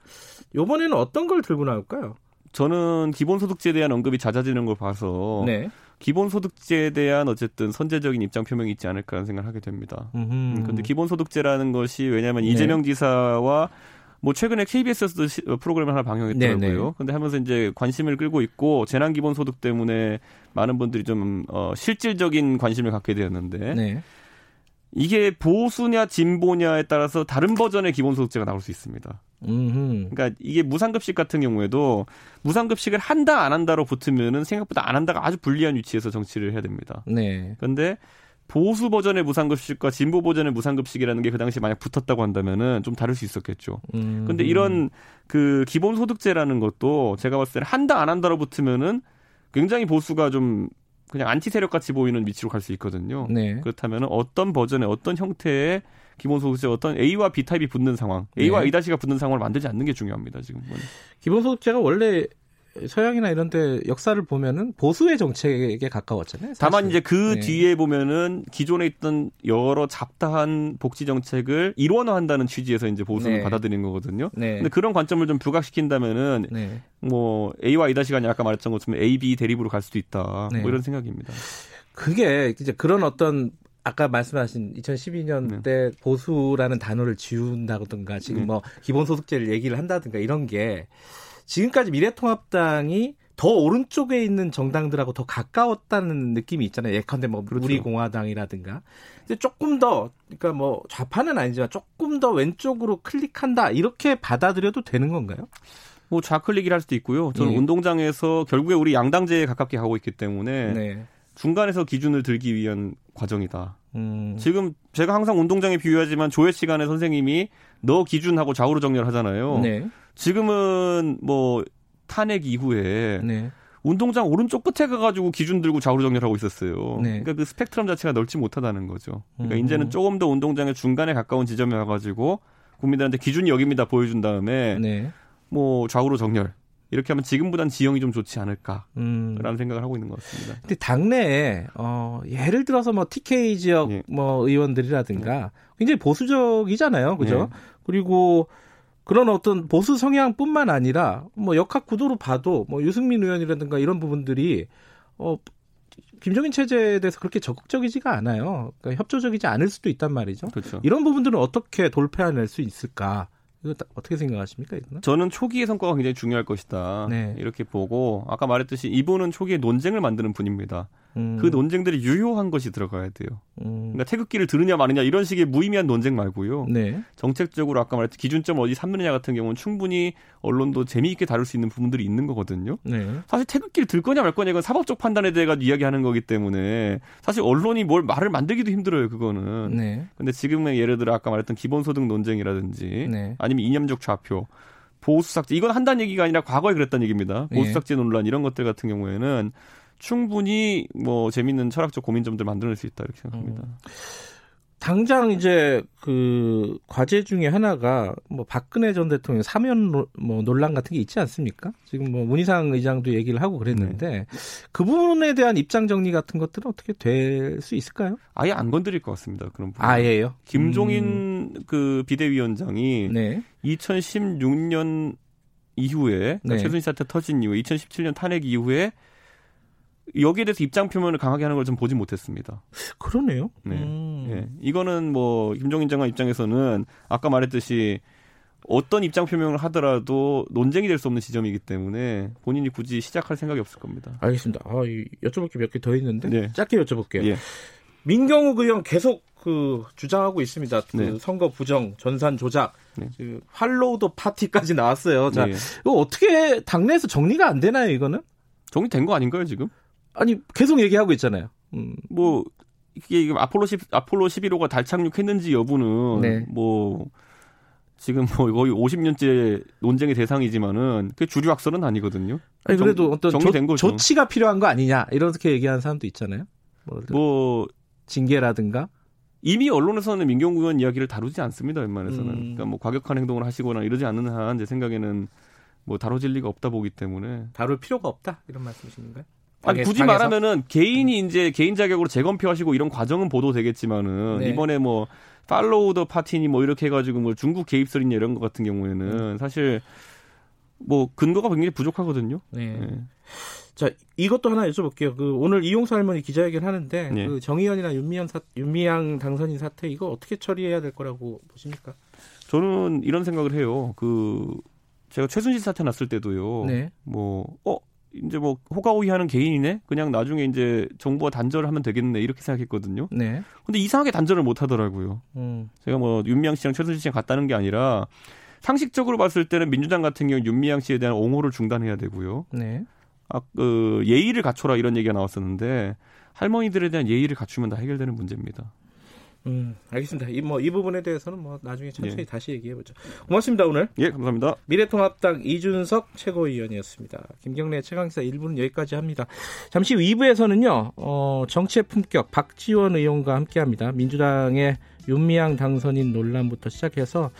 이번에는 어떤 걸 들고 나올까요? 저는 기본소득제에 대한 언급이 잦아지는 걸 봐서 네. 기본소득제에 대한 어쨌든 선제적인 입장 표명이 있지 않을까라는 생각을 하게 됩니다. 음, 근데 기본소득제라는 것이 왜냐하면 네. 이재명 지사와 뭐 최근에 KBS에서도 시, 어, 프로그램을 하나 방영했더라고요. 네네. 네. 근데 하면서 이제 관심을 끌고 있고 재난 기본소득 때문에 많은 분들이 좀 어, 실질적인 관심을 갖게 되었는데 네. 이게 보수냐 진보냐에 따라서 다른 버전의 기본소득제가 나올 수 있습니다. 음흠. 그러니까 이게 무상급식 같은 경우에도 무상급식을 한다 안 한다로 붙으면은 생각보다 안 한다가 아주 불리한 위치에서 정치를 해야 됩니다. 네. 그런데 보수 버전의 무상급식과 진보 버전의 무상급식이라는 게 그 당시 만약 붙었다고 한다면은 좀 다를 수 있었겠죠. 음. 근데 이런 그 기본소득제라는 것도 제가 봤을 때는 한다 안 한다로 붙으면은 굉장히 보수가 좀 그냥 안티 세력 같이 보이는 위치로 갈 수 있거든요. 네. 그렇다면 어떤 버전의 어떤 형태의 기본소득세 어떤 A와 B 타입이 붙는 상황, A와 네. A 다시가 붙는 상황을 만들지 않는 게 중요합니다. 지금. 기본소득제가 원래 서양이나 이런 데 역사를 보면은 보수의 정책에 가까웠잖아요. 사실. 다만 이제 그 네. 뒤에 보면은 기존에 있던 여러 잡다한 복지 정책을 일원화한다는 취지에서 이제 보수를 네. 받아들인 거거든요. 네. 근데 그런 관점을 좀 부각시킨다면은 네. 뭐 A와 A 다시가 아까 말했던 것처럼 A, B 대립으로 갈 수도 있다. 뭐 네. 이런 생각입니다. 그게 이제 그런 어떤 아까 말씀하신 2012년 때 보수라는 단어를 지운다든가 지금 네. 뭐 기본소득제를 얘기를 한다든가 이런 게 지금까지 미래통합당이 더 오른쪽에 있는 정당들하고 더 가까웠다는 느낌이 있잖아요. 예컨대 뭐 그렇죠. 우리공화당이라든가. 근데 조금 더 그러니까 뭐 좌파는 아니지만 조금 더 왼쪽으로 클릭한다 이렇게 받아들여도 되는 건가요? 뭐 좌클릭이라 할 수도 있고요. 저는 예. 운동장에서 결국에 우리 양당제에 가깝게 가고 있기 때문에 네. 중간에서 기준을 들기 위한 과정이다. 음. 지금 제가 항상 운동장에 비유하지만 조회 시간에 선생님이 너 기준하고 좌우로 정렬하잖아요. 네. 지금은 뭐 탄핵 이후에 네. 운동장 오른쪽 끝에 가가지고 기준 들고 좌우로 정렬하고 있었어요. 네. 그러니까 그 스펙트럼 자체가 넓지 못하다는 거죠. 그러니까 음. 이제는 조금 더 운동장의 중간에 가까운 지점에 와가지고 국민들한테 기준이 여기입니다 보여준 다음에 네. 뭐 좌우로 정렬 이렇게 하면 지금보단 지형이 좀 좋지 않을까라는 음. 생각을 하고 있는 것 같습니다. 근데 당내에 어 예를 들어서 뭐 TK 지역 예. 뭐 의원들이라든가 네. 굉장히 보수적이잖아요, 그죠? 네. 그리고 그런 어떤 보수 성향뿐만 아니라 뭐 역학 구도로 봐도 뭐 유승민 의원이라든가 이런 부분들이 어 김종인 체제에 대해서 그렇게 적극적이지가 않아요. 그러니까 협조적이지 않을 수도 있단 말이죠. 그렇죠. 이런 부분들은 어떻게 돌파해낼 수 있을까? 이거 어떻게 생각하십니까? 이거는? 저는 초기의 성과가 굉장히 중요할 것이다. 네. 이렇게 보고 아까 말했듯이 이분은 초기에 논쟁을 만드는 분입니다. 음. 그 논쟁들이 유효한 것이 들어가야 돼요. 음. 그러니까 태극기를 들으냐 마느냐 이런 식의 무의미한 논쟁 말고요. 네. 정책적으로 아까 말했듯이 기준점 어디 삼느냐 같은 경우는 충분히 언론도 재미있게 다룰 수 있는 부분들이 있는 거거든요. 네. 사실 태극기를 들 거냐 말 거냐 이건 사법적 판단에 대해 가지고 이야기하는 거기 때문에 사실 언론이 뭘 말을 만들기도 힘들어요. 그거는. 네. 근데 지금의 예를 들어 아까 말했던 기본소득 논쟁이라든지 네. 아니면 이념적 좌표 보수 삭제 이건 한다는 얘기가 아니라 과거에 그랬다는 얘기입니다. 보수 네. 삭제 논란 이런 것들 같은 경우에는 충분히 뭐 재밌는 철학적 고민점들 만들어낼 수 있다 이렇게 생각합니다. 음. 당장 이제 그 과제 중에 하나가 뭐 박근혜 전 대통령 사면 뭐 논란 같은 게 있지 않습니까? 지금 뭐 문희상 의장도 얘기를 하고 그랬는데 네. 그 부분에 대한 입장 정리 같은 것들은 어떻게 될 수 있을까요? 아예 안 건드릴 것 같습니다. 그런 부분. 아예요? 김종인 음. 그 비대위원장이 네. 2016년 이후에 그러니까 네. 최순실 사태 터진 이후에 2017년 탄핵 이후에 여기에 대해서 입장 표명을 강하게 하는 걸 좀 보지 못했습니다. 그러네요. 네. 음. 네. 이거는 뭐 김종인 장관 입장에서는 아까 말했듯이 어떤 입장 표명을 하더라도 논쟁이 될 수 없는 지점이기 때문에 본인이 굳이 시작할 생각이 없을 겁니다. 알겠습니다. 아, 여쭤볼 게 몇 개 더 있는데 네. 짧게 여쭤볼게요. 예. 민경욱 의원 계속 그 주장하고 있습니다. 그 네. 선거 부정, 전산 조작, 네. 그 할로우도 파티까지 나왔어요. 자, 네. 이거 어떻게 당내에서 정리가 안 되나요? 이거는 정리된 거 아닌가요 지금? 아니 계속 얘기하고 있잖아요. 음. 뭐 이게 아폴로 10 아폴로 11호가 달 착륙했는지 여부는 네. 뭐 지금 뭐 거의 50년째 논쟁의 대상이지만은 그 주류 학설은 아니거든요. 아니 그래도 정, 어떤 정리된 조, 거죠. 조치가 필요한 거 아니냐 이렇게 얘기하는 사람도 있잖아요. 뭐, 뭐 징계라든가 이미 언론에서는 민경구 의원 이야기를 다루지 않습니다. 웬만해서는 음. 그러니까 뭐 과격한 행동을 하시거나 이러지 않는 한 제 생각에는 뭐 다뤄질 리가 없다 보기 때문에 다룰 필요가 없다 이런 말씀이신가요? 아니 굳이 당에서? 말하면은 개인이 이제 개인 자격으로 재검표하시고 이런 과정은 보도되겠지만은 네. 이번에 뭐 팔로우 더 파티니 뭐 이렇게 해가지고 뭐 중국 개입설이냐 이런 것 같은 경우에는 음. 사실 뭐 근거가 굉장히 부족하거든요. 네. 네. 자 이것도 하나 여쭤볼게요. 그 오늘 이용수 할머니 기자회견 하는데 네. 그 정의연이나 윤미향 사, 윤미향 당선인 사태 이거 어떻게 처리해야 될 거라고 보십니까? 저는 이런 생각을 해요. 그 제가 최순실 사태 났을 때도요. 네. 뭐 어 이제 뭐 호가호위하는 개인이네. 그냥 나중에 이제 정부가 단절을 하면 되겠네 이렇게 생각했거든요. 네. 근데 이상하게 단절을 못 하더라고요. 음. 제가 뭐 윤미향 씨랑 최순실 씨랑 갔다는 게 아니라 상식적으로 봤을 때는 민주당 같은 경우 윤미향 씨에 대한 옹호를 중단해야 되고요. 네. 아, 그 예의를 갖춰라 이런 얘기가 나왔었는데 할머니들에 대한 예의를 갖추면 다 해결되는 문제입니다. 음, 알겠습니다. 이, 뭐, 이 부분에 대해서는 뭐, 나중에 천천히 예. 다시 얘기해 보죠. 고맙습니다, 오늘. 예, 감사합니다. 미래통합당 이준석 최고위원이었습니다. 김경래 최강기사 1부는 여기까지 합니다. 잠시 후 2부에서는요, 어, 정치의 품격 박지원 의원과 함께 합니다. 민주당의 윤미향 당선인 논란부터 시작해서,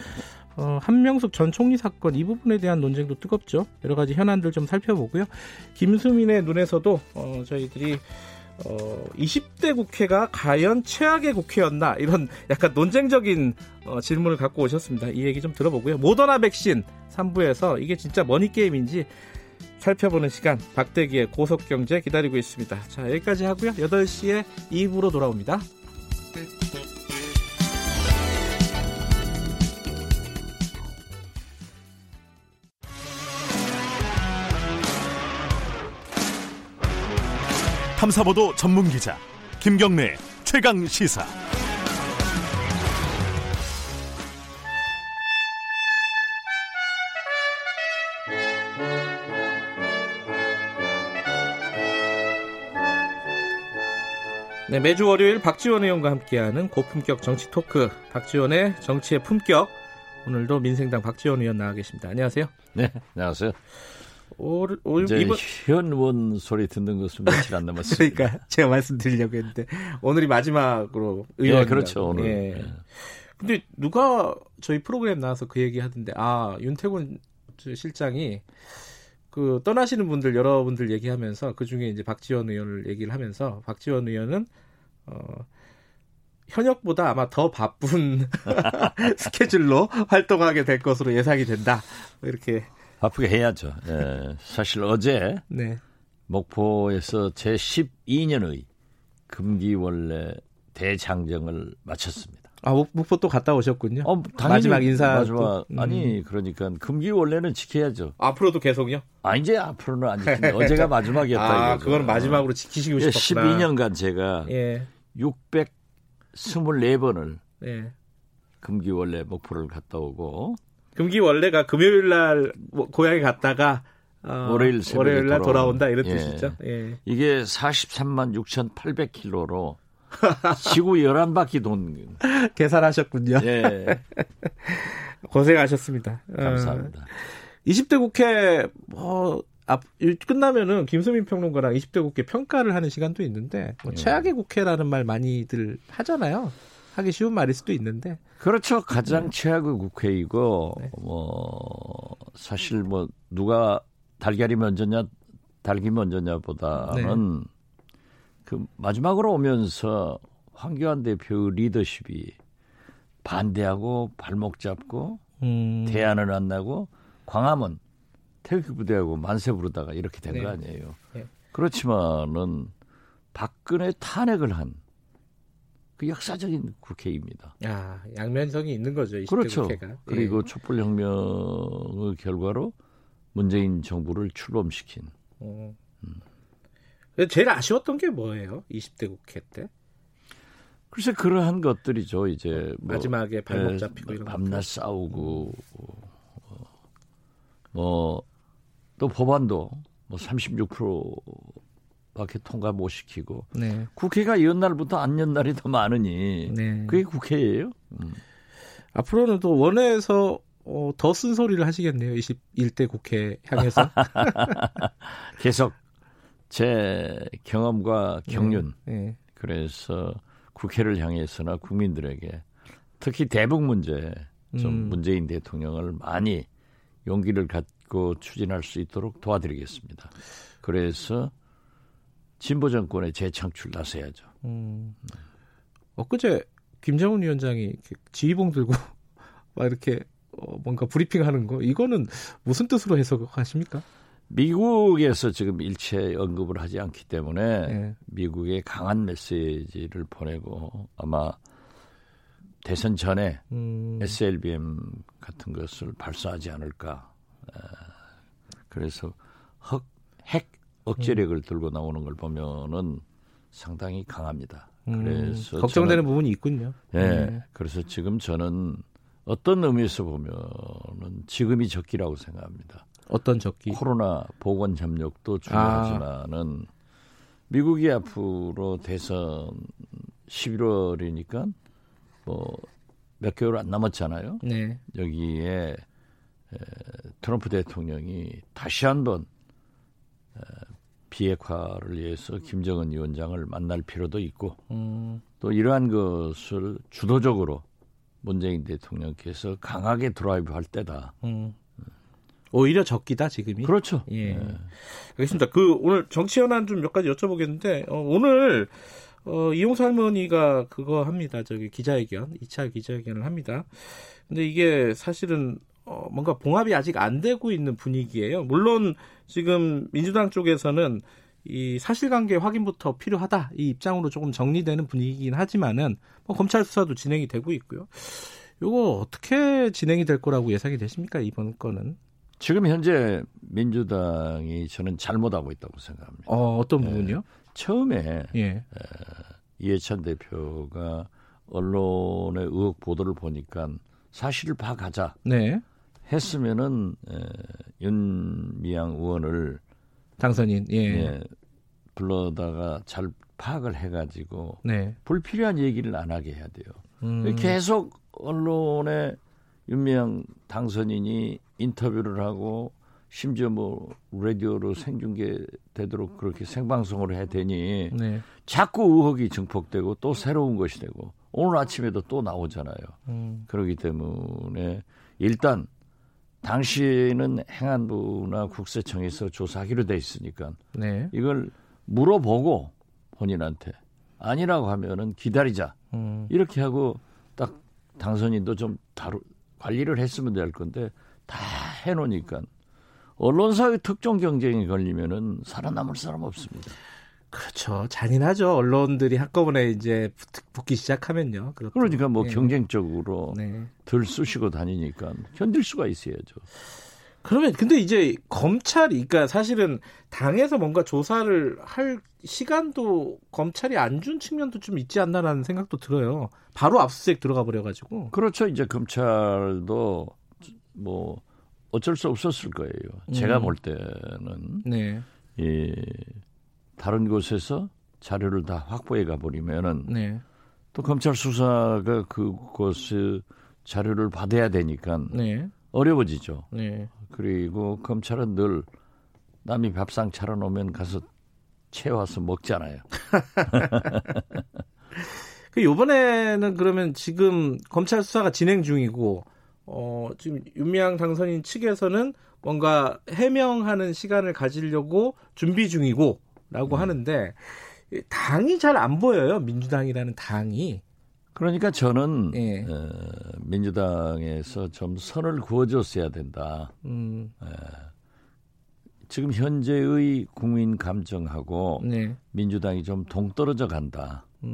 어, 한명숙 전 총리 사건 이 부분에 대한 논쟁도 뜨겁죠. 여러 가지 현안들 좀 살펴보고요. 김수민의 눈에서도, 어, 저희들이 어, 20대 국회가 과연 최악의 국회였나 이런 약간 논쟁적인 어, 질문을 갖고 오셨습니다. 이 얘기 좀 들어보고요. 모더나 백신 3부에서 이게 진짜 머니 게임인지 살펴보는 시간 박대기의 고속경제 기다리고 있습니다. 자 여기까지 하고요. 8시에 2부로 돌아옵니다. 탐사보도 전문 기자 김경래 최강 시사. 네, 매주 월요일 박지원 의원과 함께하는 고품격 정치 토크 박지원의 정치의 품격 오늘도 민생당 박지원 의원 나와 계십니다. 안녕하세요. 네, 안녕하세요. 올, 올 이제 이번... 현원 소리 듣는 것은 며칠 안 남았습니다. [laughs] 그러니까 제가 말씀드리려고 했는데 오늘이 마지막으로 의원 네, 그렇죠 오늘. 예. 네. 근데 누가 저희 프로그램 나와서 그 얘기 하던데 아 윤태곤 실장이 그 떠나시는 분들 여러분들 얘기하면서 그 중에 이제 박지원 의원을 얘기를 하면서 박지원 의원은 어 현역보다 아마 더 바쁜 [laughs] 스케줄로 활동하게 될 것으로 예상이 된다. 이렇게 바쁘게 해야죠. 예, 사실 어제 네. 목포에서 제 12년의 금기원래 대장정을 마쳤습니다. 아, 목포 또 갔다 오셨군요. 어, 마지막 인사. 마지막, 음. 아니, 그러니까 금기원래는 지켜야죠. 앞으로도 계속요? 아, 이제 앞으로는 안 지키네. [laughs] 어제가 마지막이었다. 아, 이거죠. 그건 마지막으로 지키시고 예, 싶었구나. 12년간 제가 예. 624번을 예. 금기원래 목포를 갔다 오고 금기 원래가 금요일 날뭐 고향에 갔다가 어, 월요일, 월요일 날 돌아온다 이런 예. 뜻이죠. 예. 이게 43만 6,800킬로로 지구 11바퀴 돈 [laughs] 계산하셨군요. 예. [laughs] 고생하셨습니다. 감사합니다. 어, 20대 국회 뭐 앞, 끝나면은 김수민 평론가랑 20대 국회 평가를 하는 시간도 있는데 뭐 예. 최악의 국회라는 말 많이들 하잖아요. 하기 쉬운 말일 수도 있는데. 그렇죠. 가장 네. 최악의 국회이고 네. 뭐 사실 뭐 누가 달걀이 먼저냐 달기 먼저냐보다는 네. 그 마지막으로 오면서 황교안 대표 리더십이 반대하고 발목 잡고 음. 대안을 안 나고 광화문 태극기 부대하고 만세 부르다가 이렇게 된거 네. 아니에요. 네. 그렇지만은 박근혜 탄핵을 한 그 역사적인 국회입니다. 아, 양면성이 있는 거죠. 그렇죠. 국회가. 그리고 예. 촛불혁명의 결과로 문재인 정부를 출범시킨. 어. 음. 제일 아쉬웠던 게 뭐예요? 20대 국회 때? 글쎄 그러한 것들이죠. 이제 뭐, 마지막에 발목 예, 잡히고 이런 밤낮 것들. 싸우고 뭐 또 법안도 뭐36% 밖에 통과 못 시키고 네. 국회가 연날부터 안 연날이 더 많으니 네. 그게 국회예요. 음. 앞으로는 또 원회에서 어, 더 쓴소리를 하시겠네요. 21대 국회 향해서. [laughs] 계속 제 경험과 경륜. 네, 네. 그래서 국회를 향해서나 국민들에게 특히 대북 문제 좀 음. 문재인 대통령을 많이 용기를 갖고 추진할 수 있도록 도와드리겠습니다. 그래서 진보 정권의 재창출 나서야죠. 음. 엊그제 김정은 위원장이 지휘봉 들고 [laughs] 막 이렇게 어, 뭔가 브리핑하는 거 이거는 무슨 뜻으로 해석하십니까? 미국에서 지금 일체 언급을 하지 않기 때문에 네. 미국에 강한 메시지를 보내고 아마 대선 전에 음. SLBM 같은 것을 발사하지 않을까. 그래서 흑, 핵 억제력을 음. 들고 나오는 걸 보면은 상당히 강합니다. 음. 그래서 음. 걱정되는 저는, 부분이 있군요. 예. 네. 그래서 지금 저는 어떤 의미에서 보면은 지금이 적기라고 생각합니다. 어떤 적기? 코로나 보건 협력도 중요하지만은 아. 미국이 앞으로 대선 11월이니까 뭐 몇 개월 안 남았잖아요. 네. 여기에 에, 트럼프 대통령이 다시 한번 에, 비핵화를 위해서 김정은 위원장을 만날 필요도 있고 음. 또 이러한 것을 주도적으로 문재인 대통령께서 강하게 드라이브 할 때다. 음. 오히려 적기다 지금이. 그렇죠. 예. 네. 알겠습니다. 그 오늘 정치 현안 좀 몇 가지 여쭤보겠는데 어, 오늘 어, 이용수 할머니가 그거 합니다. 저기 기자회견, 2차 기자회견을 합니다. 근데 이게 사실은 어, 뭔가 봉합이 아직 안 되고 있는 분위기예요. 물론 지금 민주당 쪽에서는 이 사실관계 확인부터 필요하다 이 입장으로 조금 정리되는 분위기긴 하지만은 뭐 검찰 수사도 진행이 되고 있고요. 요거 어떻게 진행이 될 거라고 예상이 되십니까 이번 건은? 지금 현재 민주당이 저는 잘못하고 있다고 생각합니다. 어, 어떤 부분이요? 예, 처음에 예. 에, 이해찬 대표가 언론의 의혹 보도를 보니까 사실을 파악하자 네. 했으면은 에, 윤미향 의원을 당선인 예. 예 불러다가 잘 파악을 해가지고 네. 불필요한 얘기를 안 하게 해야 돼요. 음. 계속 언론에 윤미향 당선인이 인터뷰를 하고 심지어 뭐 라디오로 생중계 되도록 그렇게 생방송을 해 되니 네. 자꾸 의혹이 증폭되고 또 새로운 것이 되고 오늘 아침에도 또 나오잖아요. 음. 그렇기 때문에 일단 당시에는 행안부나 국세청에서 조사하기로 돼 있으니까 네. 이걸 물어보고 본인한테 아니라고 하면은 기다리자 음. 이렇게 하고 딱 당선인도 좀 다루 관리를 했으면 될 건데 다 해놓으니까 언론사의 특정 경쟁이 걸리면은 살아남을 사람 없습니다. 그렇죠. 잔인하죠. 언론들이 한꺼번에 이제 붙기 시작하면요. 그렇고. 그러니까 뭐 네. 경쟁적으로 네. 들 쑤시고 다니니까 견딜 수가 있어야죠. 그러면 근데 이제 검찰이 그러니까 사실은 당에서 뭔가 조사를 할 시간도 검찰이 안 준 측면도 좀 있지 않나라는 생각도 들어요. 바로 압수수색 들어가 버려 가지고. 그렇죠. 이제 검찰도 뭐 어쩔 수 없었을 거예요. 제가 음. 볼 때는 네. 이 다른 곳에서 자료를 다 확보해 가 버리면은 네. 또 검찰 수사가 그곳의 자료를 받아야 되니까 네. 어려워지죠. 네. 그리고 검찰은 늘 남이 밥상 차려놓으면 가서 채워서 먹잖아요. [laughs] 그 요번에는 그러면 지금 검찰 수사가 진행 중이고 어 지금 윤미향 당선인 측에서는 뭔가 해명하는 시간을 가지려고 준비 중이고 라고 음. 하는데 당이 잘 안 보여요. 민주당이라는 당이. 그러니까 저는 예. 어, 민주당에서 좀 선을 그어줬어야 된다. 음. 에, 지금 현재의 국민 감정하고 네. 민주당이 좀 동떨어져 간다. 에,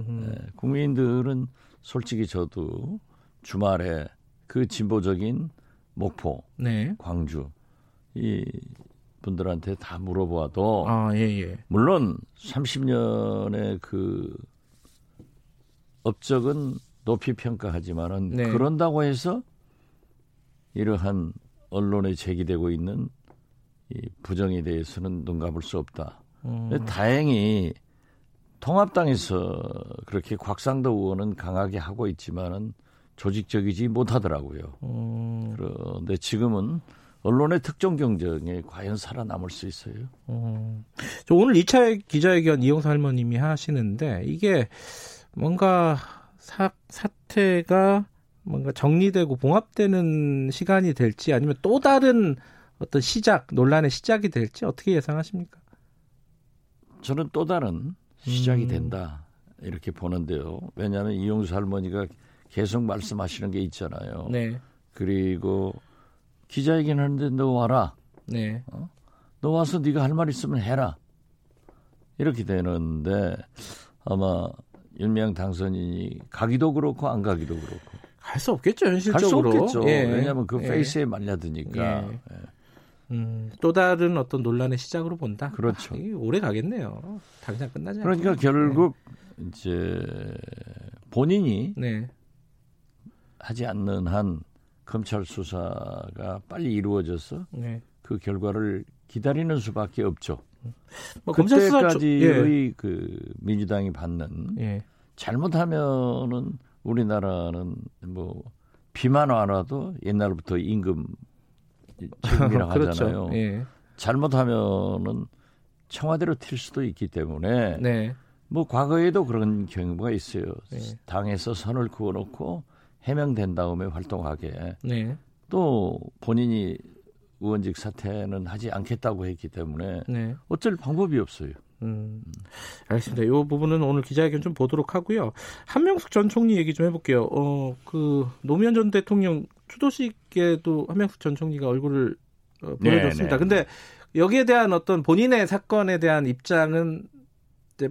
국민들은 솔직히 저도 주말에 그 진보적인 목포, 네. 광주 이 분들한테 다 물어보아도 아, 예, 예. 물론 30년의 그 업적은 높이 평가하지만은 네. 그런다고 해서 이러한 언론에 제기되고 있는 이 부정에 대해서는 눈 감을 수 없다. 음. 다행히 통합당에서 그렇게 곽상도 의원은 강하게 하고 있지만은 조직적이지 못하더라고요. 음. 그런데 지금은 언론의 특정 경쟁에 과연 살아남을 수 있어요? 음. 오늘 2차 기자회견 이용사 할머님이 하시는데 이게 뭔가 사, 사태가 뭔가 정리되고 봉합되는 시간이 될지 아니면 또 다른 어떤 시작 논란의 시작이 될지 어떻게 예상하십니까? 저는 또 다른 시작이 음. 된다 이렇게 보는데요. 왜냐하면 이용수 할머니가 계속 말씀하시는 게 있잖아요. 네. 그리고 기자회견 하는데 너 와라. 네. 어? 너 와서 네가 할 말 있으면 해라. 이렇게 되는데 아마 윤미향 당선인이 가기도 그렇고 안 가기도 그렇고 갈 수 없겠죠 현실적으로. 갈 수 없겠죠. 예. 왜냐하면 그 예. 페이스에 말려드니까. 예. 예. 음, 또 다른 어떤 논란의 시작으로 본다. 그렇죠. 아, 오래 가겠네요. 당장 끝나지 그러니까 않고. 결국 네. 이제 본인이 네. 하지 않는 한 검찰 수사가 빨리 이루어져서 네. 그 결과를 기다리는 수밖에 없죠. 뭐 그때까지의 예. 그 민주당이 받는 예. 잘못하면은 우리나라는 뭐 비만 와라도 옛날부터 임금 책임이라고 [laughs] 그렇죠. 하잖아요. 예. 잘못하면은 청와대로 튈 수도 있기 때문에 네. 뭐 과거에도 그런 경우가 있어요. 네. 당에서 선을 그어놓고 해명된 다음에 활동하게 네. 또 본인이 의원직 사퇴는 하지 않겠다고 했기 때문에 네. 어쩔 방법이 없어요. 음, 알겠습니다. 이 부분은 오늘 기자회견 좀 보도록 하고요. 한명숙 전 총리 얘기 좀 해볼게요. 어, 그 노무현 전 대통령 추도식에도 한명숙 전 총리가 얼굴을 어, 보여줬습니다. 네, 네. 근데 여기에 대한 어떤 본인의 사건에 대한 입장은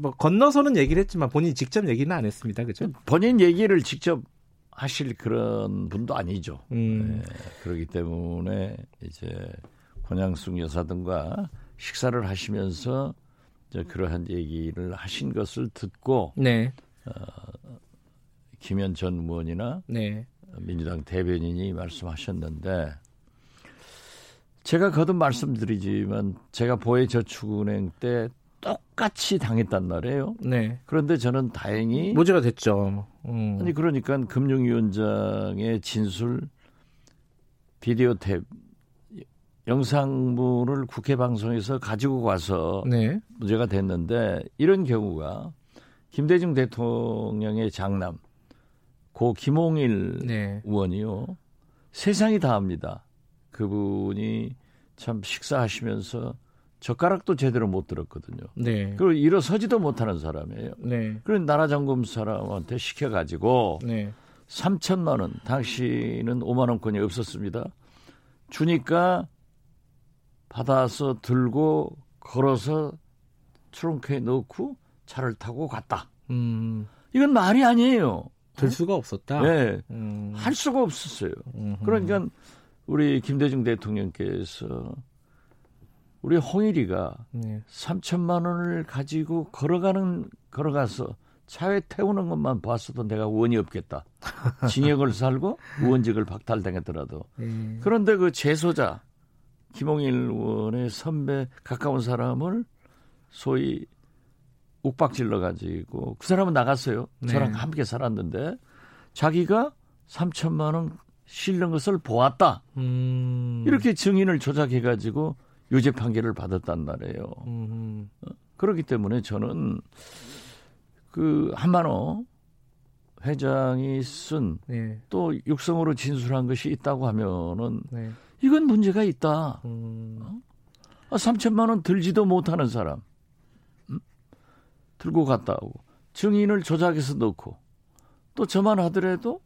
뭐 건너서는 얘기를 했지만 본인이 직접 얘기는 안 했습니다. 그죠? 본인 얘기를 직접 하실 그런 분도 아니죠. 음. 네, 그렇기 때문에 이제 권양숙 여사 등과 식사를 하시면서 이제 그러한 얘기를 하신 것을 듣고 네. 어, 김현 전 의원이나 네. 민주당 대변인이 말씀하셨는데 제가 거듭 말씀드리지만 제가 보혜저축은행 때 똑같이 당했단 말이에요. 네. 그런데 저는 다행히 무죄가 됐죠. 음. 아니 그러니까 금융위원장의 진술 비디오 탭 영상물을 국회 방송에서 가지고 가서 네. 문제가 됐는데 이런 경우가 김대중 대통령의 장남 고 김홍일 네. 의원이요 세상이 다 합니다. 그분이 참 식사하시면서 젓가락도 제대로 못 들었거든요. 네. 그리고 일어서지도 못하는 사람이에요. 네. 그런 나라 점검 사람한테 시켜가지고 네. 3천만 원, 당시는 5만 원권이 없었습니다. 주니까 받아서 들고 걸어서 트렁크에 넣고 차를 타고 갔다. 음. 이건 말이 아니에요. 들 수가 없었다. 네, 음. 할 수가 없었어요. 음흠. 그러니까 우리 김대중 대통령께서 우리 홍일이가 네. 3천만 원을 가지고 걸어가는 걸어가서 차에 태우는 것만 봤어도 내가 원이 없겠다. [laughs] 징역을 살고 의원직을 박탈당했더라도. 네. 그런데 그 재소자 김홍일 의원의 선배 가까운 사람을 소위 욱박질러 가지고 그 사람은 나갔어요. 네. 저랑 함께 살았는데 자기가 3천만 원 실는 것을 보았다. 음. 이렇게 증인을 조작해 가지고 유죄 판결을 받았단 말이에요. 음. 그렇기 때문에 저는 그 한만호 회장이 쓴또 네. 육성으로 진술한 것이 있다고 하면은 네. 이건 문제가 있다. 음. 어? 아, 3천만 원 들지도 못하는 사람 음? 들고 갔다 오고 증인을 조작해서 넣고 또 저만 하더라도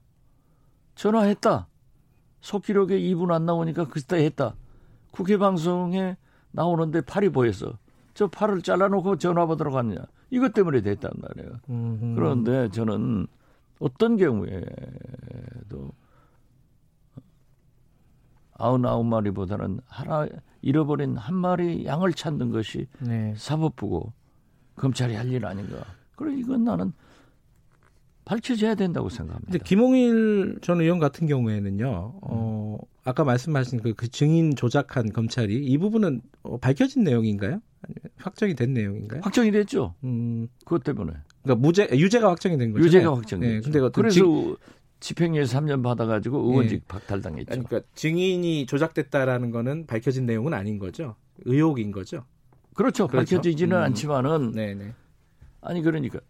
전화했다. 속기록에 2분 안 나오니까 그때 했다. 국회 방송에 나오는데 팔이 보여서 저 팔을 잘라놓고 전화 받으러 갔냐. 이것 때문에 됐단 말이에요. 음흠. 그런데 저는 어떤 경우에도 아흔아홉 마리보다는 하나 잃어버린 한 마리 양을 찾는 것이 네. 사법부고 검찰이 할 일 아닌가. 그래 이건 나는 밝혀져야 된다고 생각합니다. 근데 김홍일 전 의원 같은 경우에는요, 어, 아까 말씀하신 그, 그 증인 조작한 검찰이 이 부분은 어, 밝혀진 내용인가요? 확정이 된 내용인가요? 확정이 됐죠. 음, 그것 때문에. 그러니까 무죄, 유죄가 확정이 된 거죠. 유죄가 확정이 네. 근데 그래서 지, 집행유예 3년 받아가지고 의원직 예. 박탈당했죠. 그러니까 증인이 조작됐다라는 거는 밝혀진 내용은 아닌 거죠. 의혹인 거죠. 그렇죠. 그렇죠? 밝혀지지는 음. 않지만은 네네. 아니 그러니까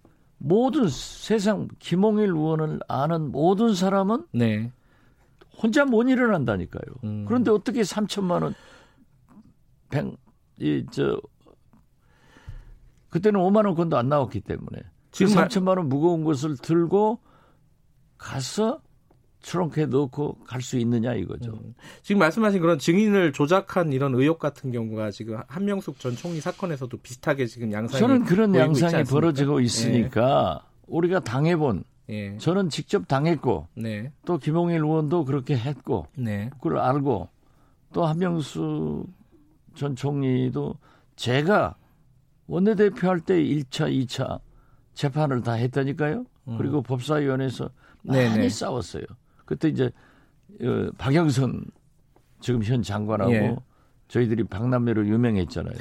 모든 세상 김홍일 의원을 아는 모든 사람은 네. 혼자 못 일어난다니까요. 음. 그런데 어떻게 3천만 원, 100, 이, 저, 그때는 5만 원권도 안 나왔기 때문에 지금 3천만 원 무거운 것을 들고 가서 트렁크에 넣고 갈 수 있느냐 이거죠. 음. 지금 말씀하신 그런 증인을 조작한 이런 의혹 같은 경우가 지금 한명숙 전 총리 사건에서도 비슷하게 지금 양상이 저는 그런 양상이 벌어지고 있으니까 네. 우리가 당해본 예. 저는 직접 당했고 네. 또 김홍일 의원도 그렇게 했고 네. 그걸 알고 또 한명숙 전 총리도 제가 원내대표 할 때 1차, 2차 재판을 다 했다니까요. 음. 그리고 법사위원회에서 많이 네네. 싸웠어요. 그때 이제 어, 박영선 지금 현 장관하고 예. 저희들이 박남매로 유명했잖아요.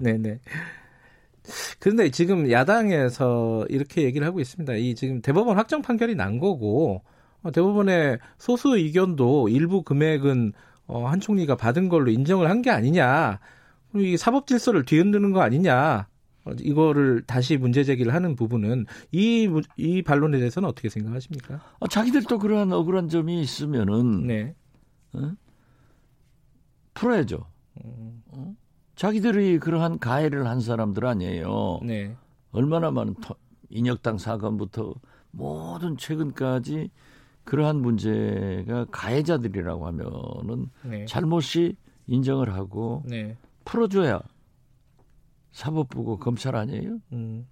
네네. [laughs] 그런데 지금 야당에서 이렇게 얘기를 하고 있습니다. 이 지금 대법원 확정 판결이 난 거고 어, 대법원의 소수 의견도 일부 금액은 어, 한 총리가 받은 걸로 인정을 한 게 아니냐. 이 사법 질서를 뒤흔드는 거 아니냐. 어, 이거를 다시 문제 제기를 하는 부분은 이, 이 반론에 대해서는 어떻게 생각하십니까? 어, 자기들도 그러한 억울한 점이 있으면은 네. 어? 풀어야죠. 음. 어? 자기들이 그러한 가해를 한 사람들 아니에요. 네. 얼마나 많은 터, 인혁당 사건부터 모든 최근까지 그러한 문제가 가해자들이라고 하면은 네. 잘못이 인정을 하고 네. 풀어줘야 사법부고 검찰 아니에요? 음.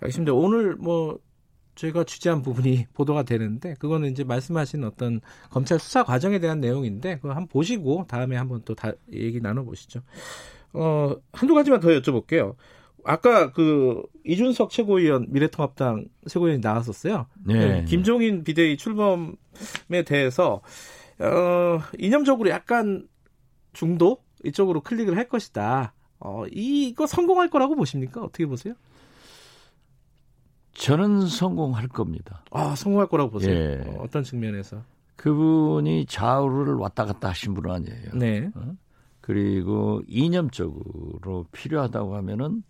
알겠습니다. 오늘 뭐 저희가 취재한 부분이 [laughs] 보도가 되는데 그거는 이제 말씀하신 어떤 검찰 수사 과정에 대한 내용인데 그거 한번 보시고 다음에 한번 또 다 얘기 나눠 보시죠. 어, 한두 가지만 더 여쭤볼게요. 아까 그 이준석 최고위원 미래통합당 최고위원이 나왔었어요. 네. 그 김종인 비대위 출범에 대해서 어, 이념적으로 약간 중도 이쪽으로 클릭을 할 것이다. 어, 이거 성공할 거라고 보십니까? 어떻게 보세요? 저는 성공할 겁니다. 아, 성공할 거라고 보세요. 예. 어, 떤 측면에서? 그분이 좌우를 왔다 갔다 하신 분은 아니에요. 네. 어? 그리고 이념적으로 필요하다고 하면은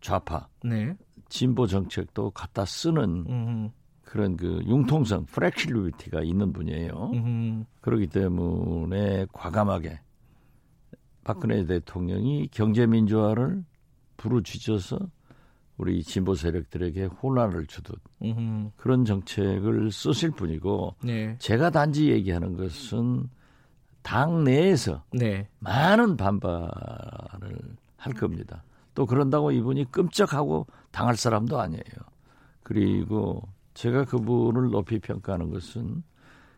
좌파, 네. 진보 정책도 갖다 쓰는 음흠. 그런 그 융통성, 프렉실리티가 있는 분이에요. 음흠. 그렇기 때문에 과감하게 박근혜 대통령이 경제민주화를 부르짖어서 우리 진보 세력들에게 혼란을 주듯 음흠. 그런 정책을 쓰실 분이고 네. 제가 단지 얘기하는 것은 당 내에서 네. 많은 반발을 할 겁니다. 또 그런다고 이분이 끔찍하고 당할 사람도 아니에요. 그리고 제가 그분을 높이 평가하는 것은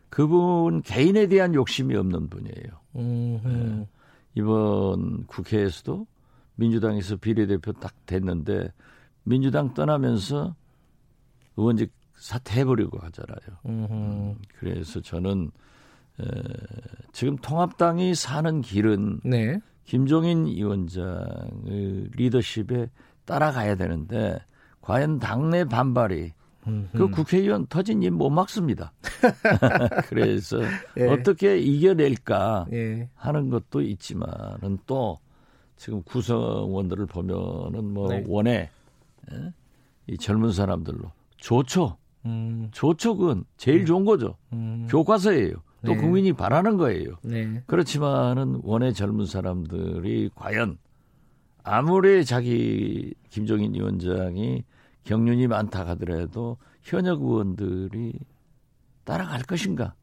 그분 개인에 대한 욕심이 없는 분이에요. 네. 이번 국회에서도 민주당에서 비례대표 딱 됐는데 민주당 떠나면서 의원직 사퇴해버리고 하잖아요. 음, 그래서 저는 에, 지금 통합당이 사는 길은 네. 김종인 위원장의 리더십에 따라가야 되는데 과연 당내 반발이. 그 국회의원 터진 일못 막습니다. [laughs] 그래서 예. 어떻게 이겨낼까 예. 하는 것도 있지만은 또 지금 구성원들을 보면은 뭐 네. 원에 예? 이 젊은 사람들로 좋죠. 음. 좋죠. 은 제일 음. 좋은 거죠. 음. 교과서예요. 또 네. 국민이 바라는 거예요. 네. 그렇지만은 원의 젊은 사람들이 과연 아무리 자기 김종인 위원장이 경륜이 많다 하더라도 현역 의원들이 따라갈 것인가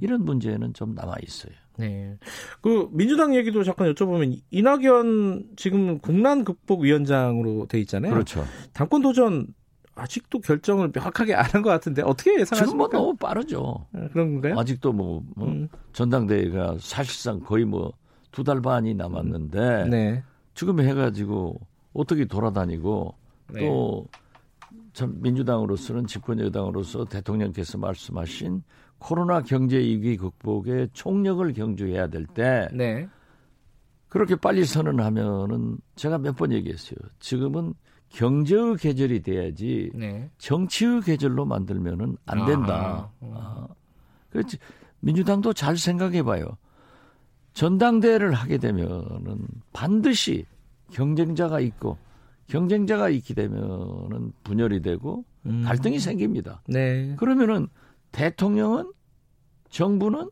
이런 문제는 좀 남아 있어요. 네. 그 민주당 얘기도 잠깐 여쭤보면 이낙연 지금 국난 극복 위원장으로 돼 있잖아요. 그렇죠. 당권 도전 아직도 결정을 명확하게 안 한 것 같은데 어떻게 예상하십니까? 지금 뭐 너무 빠르죠. 네, 그런 건가요? 아직도 뭐, 뭐 음. 전당대회가 사실상 거의 뭐 두 달 반이 남았는데 네. 지금 해가지고 어떻게 돌아다니고 네. 또 민주당으로서는 집권 여당으로서 대통령께서 말씀하신 코로나 경제 위기 극복에 총력을 경주해야 될때 네. 그렇게 빨리 선언하면은 제가 몇 번 얘기했어요. 지금은 경제의 계절이 돼야지 네. 정치의 계절로 만들면은 안 된다. 아, 아. 그렇지. 민주당도 잘 생각해 봐요. 전당대회를 하게 되면은 반드시 경쟁자가 있고 경쟁자가 있게 되면은 분열이 되고 음. 갈등이 생깁니다. 네. 그러면은 대통령은 정부는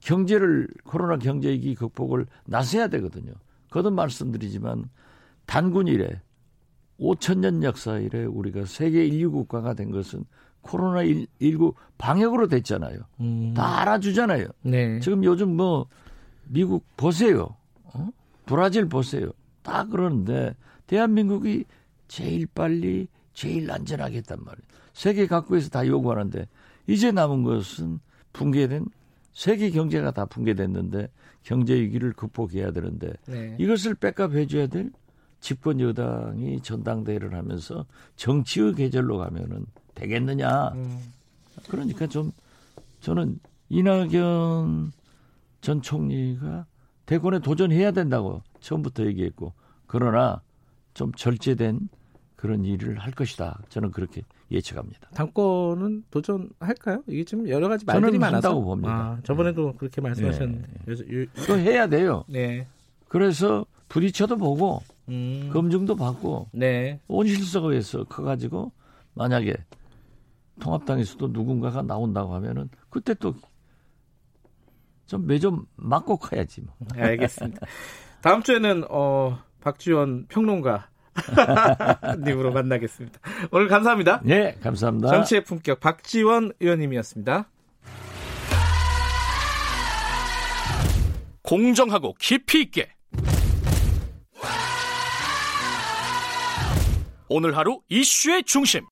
경제를 코로나 경제 위기 극복을 나서야 되거든요. 거듭 말씀드리지만 단군 이래 5천 년 역사 이래 우리가 세계 인류 국가가 된 것은 코로나 19 방역으로 됐잖아요. 음. 다 알아주잖아요. 네. 지금 요즘 뭐 미국 보세요. 어? 브라질 보세요. 다 그러는데 대한민국이 제일 빨리 제일 안전하게 했단 말이에요. 세계 각국에서 다 요구하는데 이제 남은 것은 붕괴된 세계 경제가 다 붕괴됐는데 경제 위기를 극복해야 되는데 네. 이것을 백업해 줘야 될 집권 여당이 전당대회를 하면서 정치의 계절로 가면은 되겠느냐. 음. 그러니까 좀 저는 이낙연 전 총리가 대권에 도전해야 된다고 처음부터 얘기했고 그러나 좀 절제된 그런 일을 할 것이다. 저는 그렇게 예측합니다. 당권은 도전할까요? 이게 지금 여러 가지 말들이 많아서 한다고 봅니다. 아, 저번에도 네. 그렇게 말씀하셨는데 네. 또 해야 돼요. 네. 그래서 부딪혀도 보고 음. 검증도 받고 네. 온실석에서 커가지고 만약에 통합당에서도 누군가가 나온다고 하면은 그때 또 좀 매좀 맞고 커야지 뭐. 네, 알겠습니다. 다음 주에는 어 박지원 평론가 [laughs] 님으로 만나겠습니다. 오늘 감사합니다. 네, 감사합니다. 정치의 품격 박지원 의원님이었습니다. 공정하고 깊이 있게 오늘 하루 이슈의 중심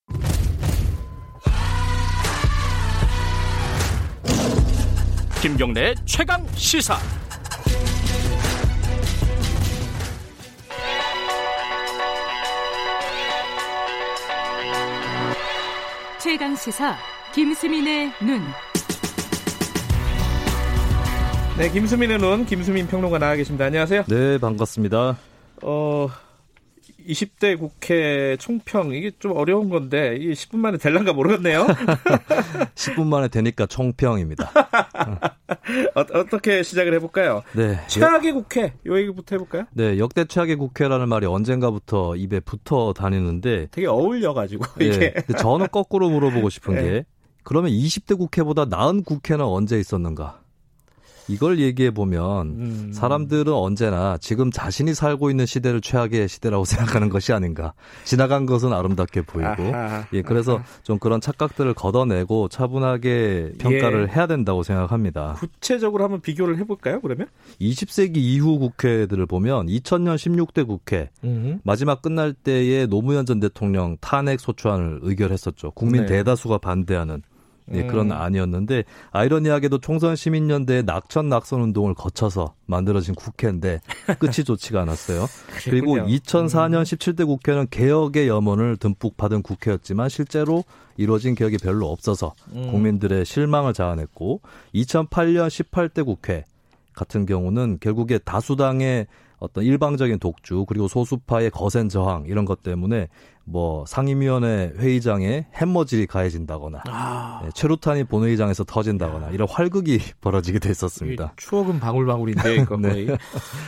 김경래 최강 시사 최강 시사 김수민의 눈. 네, 김수민의 눈 김수민 평론가 나와 계십니다. 안녕하세요. 네, 반갑습니다. 어, 20대 국회 총평 이게 좀 어려운 건데 이게 10분 만에 될란가 모르겠네요. [laughs] 10분 만에 되니까 총평입니다. [laughs] 어, 떻게 시작을 해볼까요? 네. 최악의 국회 요 얘기부터 해볼까요? 네, 역대 최악의 국회라는 말이 언젠가부터 입에 붙어 다니는데 되게 어울려가지고 네, 이게. 저는 거꾸로 물어보고 싶은 [laughs] 네. 게 그러면 20대 국회보다 나은 국회는 언제 있었는가? 이걸 얘기해 보면 음. 사람들은 언제나 지금 자신이 살고 있는 시대를 최악의 시대라고 [laughs] 생각하는 것이 아닌가. 지나간 것은 아름답게 보이고. 아하, 예, 그래서 아하. 좀 그런 착각들을 걷어내고 차분하게 평가를 예. 해야 된다고 생각합니다. 구체적으로 한번 비교를 해볼까요? 그러면 20세기 이후 국회들을 보면 2000년 16대 국회 음. 마지막 끝날 때에 노무현 전 대통령 탄핵 소추안을 의결했었죠. 국민 네. 대다수가 반대하는 예, 그런 음. 안이었는데 아이러니하게도 총선 시민연대의 낙천 낙선 운동을 거쳐서 만들어진 국회인데 끝이 좋지가 않았어요. [laughs] 그리고 2004년 17대 국회는 개혁의 염원을 듬뿍 받은 국회였지만 실제로 이루어진 개혁이 별로 없어서 음. 국민들의 실망을 자아냈고 2008년 18대 국회 같은 경우는 결국에 다수당의 어떤 일방적인 독주 그리고 소수파의 거센 저항 이런 것 때문에 뭐 상임위원회 회의장에 햄머질이 가해진다거나 아. 네, 최루탄이 본회의장에서 터진다거나 이런 활극이 [laughs] 벌어지게 됐었습니다. 추억은 방울방울인데 [laughs] 네.